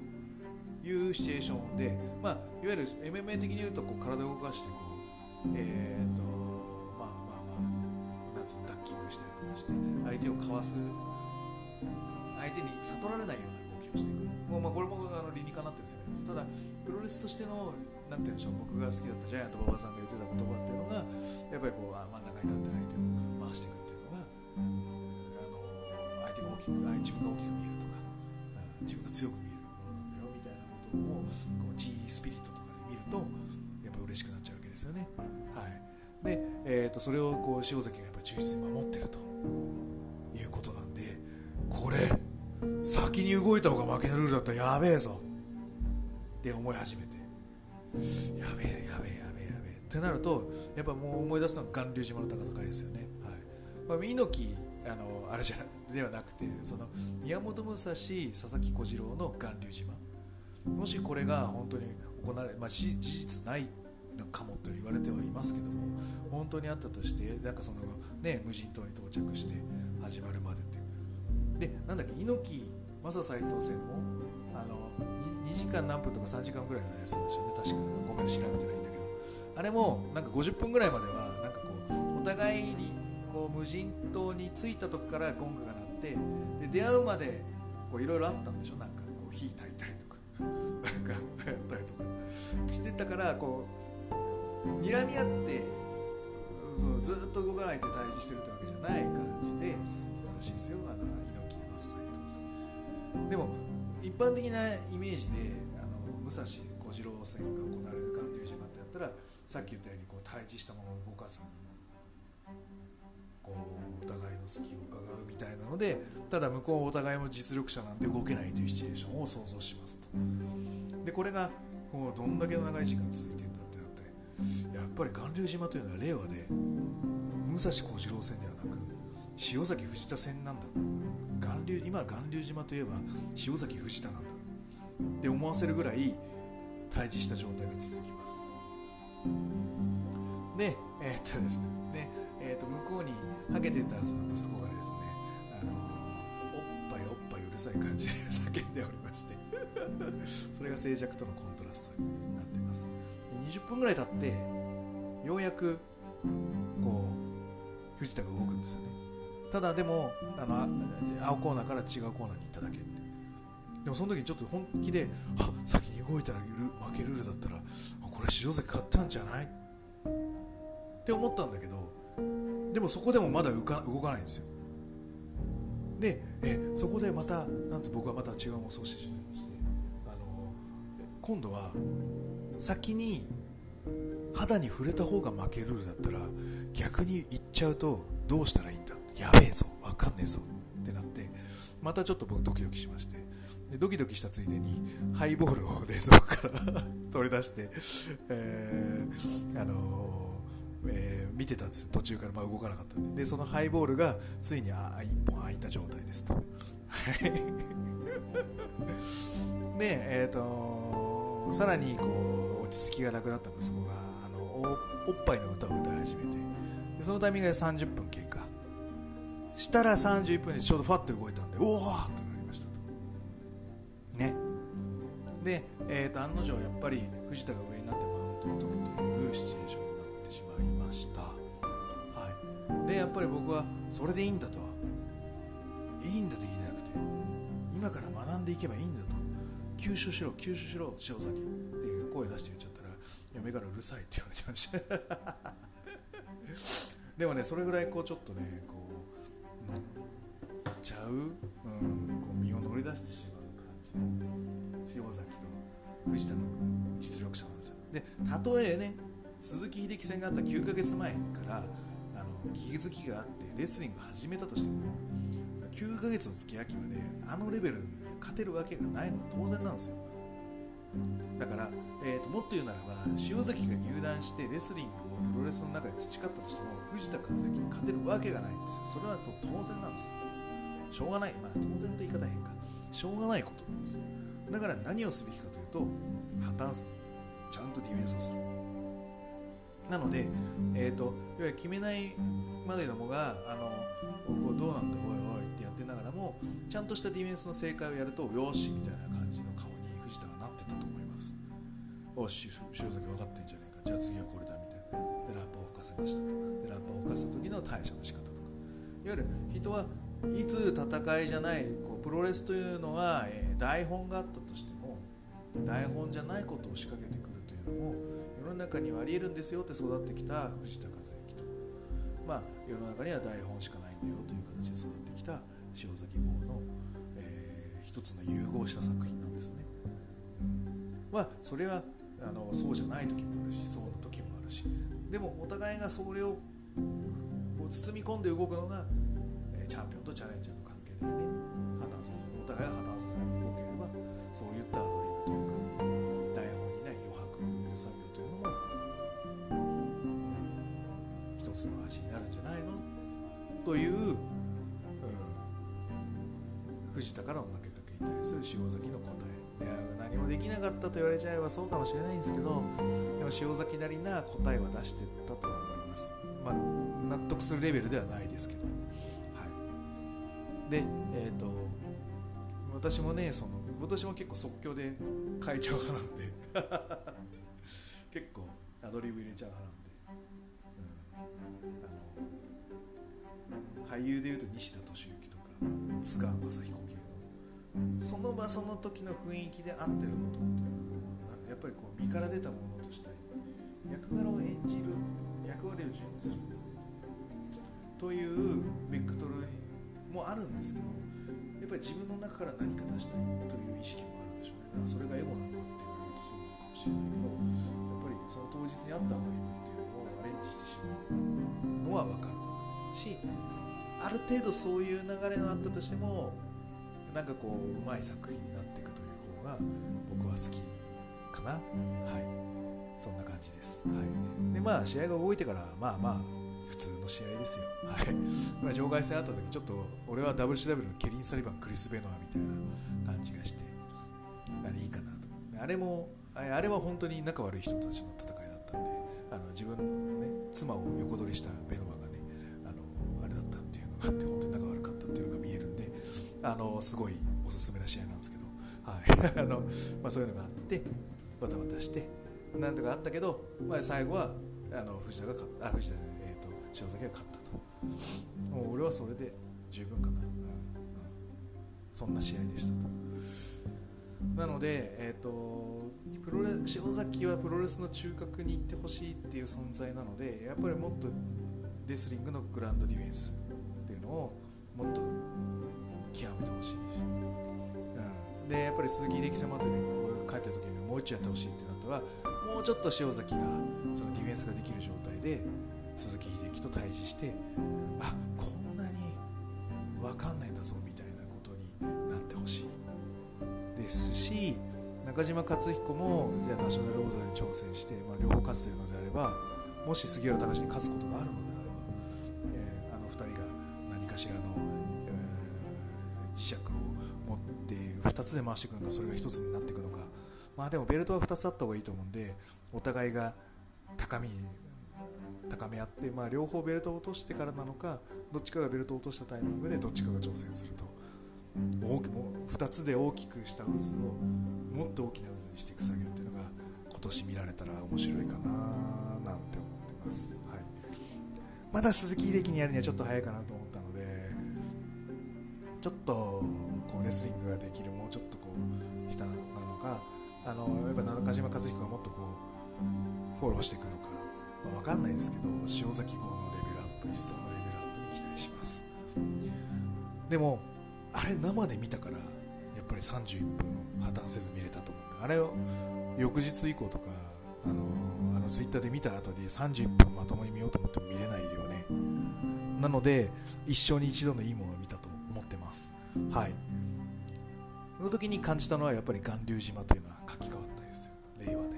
いうシチュエーションで、まあ、いわゆる MMA 的に言うとこう体を動かしてこう、えーとまあまあまあなんつうのダッキングしたりとかして相手をかわす相手に悟られないようなをしていくもうまあこれもあの理にかなってるんですただプロレスとしてのなんて言うんでしょう僕が好きだったジャイアント馬場さんが言ってた言葉っていうのがやっぱりこう真ん中に立って相手を回していくっていうのがあの相手が大きく自分が大きく見えるとか自分が強く見えるものなんだよみたいなことをこう G スピリットとかで見るとやっぱ嬉しくなっちゃうわけですよね。はい。で、えー、とそれをこう塩崎がやっぱ忠実に守ってるということなんでこれ先に動いた方が負けのルールだったらやべえぞ。って思い始めて。やべえやべえやべえやべえ。ってなるとやっぱもう思い出すのは巌流島の戦いですよね。はい、まあ、猪木あのあれじゃではなくてその宮本武蔵佐々木小次郎の巌流島。もしこれが本当に行われ、まあ、事実ないのかもと言われてはいますけども本当にあったとしてなんかそのね無人島に到着して始まるまででなんだっけ猪木正斎藤戦もあの 2, 2時間何分とか3時間ぐらいのやつなんですよね確か。ごめん調べてないんだけど。あれもなんか50分ぐらいまではなんかこうお互いにこう無人島に着いた時からゴングが鳴ってで出会うまでいろいろあったんでしょ？なんかこう火焚いたりとか。なんかやったりとか。してたからこう睨み合ってそうずっと動かないで対峙してるってわけじゃない感じで進んでたらしいですよ。あのでも一般的なイメージであの武蔵小次郎戦が行われる巌流島ってやったらさっき言ったようにこう対峙したまま動かずにこうお互いの隙を伺うみたいなのでただ向こうお互いも実力者なんで動けないというシチュエーションを想像しますとでこれがこうどんだけ長い時間続いてんだってなってやっぱり巌流島というのは令和で武蔵小次郎戦ではなく塩崎藤田戦なんだ。流今巌流島といえば塩崎藤田なんだ。って思わせるぐらい対峙した状態が続きます。でえー、っとですね。で、えー、っと向こうにハゲてたはずの息子がですねあのー、おっぱいおっぱいうるさい感じで 叫んでおりまして。それが静寂とのコントラストになってます。で20分ぐらい経ってようやくこう藤田が動くんですよね。ただでもあの青コーナーから違うコーナーに行っただけでもその時にちょっと本気であ先に動いたら負けルールだったらこれ塩関勝ったんじゃない？って思ったんだけどでもそこでもまだ動か動かないんですよ。でえそこでまたなんと僕はまた違う妄想してしまいまし今度は先に肌に触れた方が負けルールだったら逆に行っちゃうとどうしたらいいやべえぞわかんねえぞってなってまたちょっと僕ドキドキしましてでドキドキしたついでにハイボールを冷蔵庫から 取り出して、えー、あのー、えー、見てたんです途中からまあ動かなかったんで。でそのハイボールがついにあ1本開いた状態ですと。でえっ、とさらにこう落ち着きがなくなった息子があのおっぱいの歌を歌い始めてでそのタイミングで30分経過。したら31分でちょうどファッと動いたんでおおってなりましたと。ね。で、えーと、案の定やっぱり藤田が上になってマウントを取るというシチュエーションになってしまいました。はい。でやっぱり僕はそれでいいんだといいんだできなくて今から学んでいけばいいんだと。吸収しろ吸収しろ塩崎っていう声出して言っちゃったら嫁からうるさいって言われてました。でもねそれぐらいこうちょっとねこう乗っちゃう、うん、こう身を乗り出してしまう感じ。塩崎と藤田の実力者なんですよ。でたとえね鈴木秀樹戦があった9ヶ月前からあの気づきがあってレスリング始めたとしても9ヶ月の付き合いまであのレベルに勝てるわけがないのは当然なんですよ。だから、えーと、もっと言うならば塩崎が入団してレスリングをプロレスの中で培ったとしても藤田和之に勝てるわけがないんですよ。それは当然なんですよ。しょうがない。まあ当然と言い方変か。しょうがないことなんですよ。だから何をすべきかというと破綻する。ちゃんとディフェンスをする。なので、えーと、いわゆる決めないまでのもがあのどうなんだおいおいってやってながらもちゃんとしたディフェンスの正解をやるとよしみたいな感じの顔に藤田がなってたと思います。おし塩崎分かってんじゃねえか。じゃあ次はこれだ。でラッパを吹かせましたと。でラッパを吹かす時の対処の仕方とか。いわゆる人はいつ戦いじゃないこうプロレスというのは、えー、台本があったとしても台本じゃないことを仕掛けてくるというのも世の中にはありえるんですよって育ってきた藤田和之と。まあ世の中には台本しかないんだよという形で育ってきた塩崎号の、えー、一つの融合した作品なんですね。うん、まあそれはあのそうじゃない時もあるしそうの時もでもお互いがそれをこう包み込んで動くのが、チャンピオンとチャレンジャーの関係でね。破綻させる。お互いが破綻させる動ければそういったアドリブというか台本にない余白を埋める作業というのも、うん、一つの味になるんじゃないの？という藤田からの投げかけに対する塩崎の答えで何もできなかったと言われちゃえばそうかもしれないんですけどでも塩崎なりな答えは出してったとは思います。まあ納得するレベルではないですけど。はい。でえっ、ー、と私もねその私も結構即興で変えちゃう派なんで。結構アドリブ入れちゃう派なんで、うん、あの俳優でいうと西田敏行とか津川雅彦系。その場その時の雰囲気で合ってることっていうのをやっぱりこう身から出たものとしたい役柄を演じる役割を準ずるというベクトルもあるんですけどやっぱり自分の中から何か出したいという意識もあるんでしょうねだからそれがエゴなのかって言われるとそうなのかもしれないけどやっぱりその当日にあったアドリブっていうのをアレンジしてしまうのは分かるしある程度そういう流れがあったとしてもなんかこううまい作品になっていくという方が僕は好きかな。はい。そんな感じです。はい。でまあ試合が動いてからまあまあ普通の試合ですよ。はい。まあ場外戦あった時ちょっと俺は WCW のケリン・サリバンクリス・ベノアみたいな感じがしてあれいいかなと。あれもあれは本当に仲悪い人たちの戦いだったんであの自分のね妻を横取りしたベノアがねあのあれだったって本当に仲悪かったあのすごいおすすめな試合なんですけど、はい。あのまあ、そういうのがあってバタバタしてなんとかあったけど、まあ、最後はあの藤田が勝った。あ藤田えーと、塩崎が勝ったと。もう俺はそれで十分かな、うん。うん、そんな試合でしたと。なので、えーと、プロレ塩崎はプロレスの中核に行ってほしいっていう存在なのでやっぱりもっとレスリングのグランドディフェンスっていうのをもっと極めてほしいし、うん、でやっぱり鈴木秀樹様ってね俺が帰った時にもう一丁やってほしいってなったらもうちょっと塩崎がそのディフェンスができる状態で鈴木秀樹と対峙してあこんなに分かんないんだぞみたいなことになってほしいですし中島克彦もじゃあナショナル王座に挑戦して、まあ、両方勝つというのであればもし杉浦隆に勝つことがあるの2つで回していくのかそれが1つになっていくのか。まあでもベルトは2つあった方がいいと思うんでお互いが高み高め合って、まあ、両方ベルトを落としてからなのかどっちかがベルトを落としたタイミングでどっちかが挑戦すると。大きも2つで大きくした渦をもっと大きな渦にしていく作業っていうのが今年見られたら面白いかななんて思ってます、はい、まだ鈴木秀樹にやるにはちょっと早いかなと思ったのでちょっとレスリングができるもうちょっとこう下なのかあのやっぱ中島和彦がもっとこうフォローしていくのかまあ、分かんないですけど塩崎号のレベルアップ一層のレベルアップに期待します。でもあれ生で見たからやっぱり31分破綻せず見れたと思うんであれを翌日以降とかあの、あのツイッターで見た後で31分まともに見ようと思っても見れないよね。なので一生に一度のいいものを見たと思ってます。はい。その時に感じたのはやっぱり巌流島というのは書き換わったですよ令和で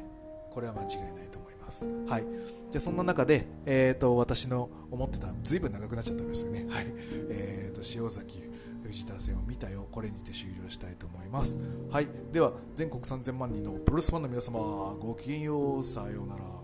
これは間違いないと思います。はい。じゃあそんな中で、え、ー、と、私の思ってた、ずいぶん長くなっちゃったんですよね。はい。えっ、ー、と、塩崎藤田戦を見たよ。これにて終了したいと思います。はい。では、全国3000万人のプロレスファンの皆様、ごきげんよう。さようなら。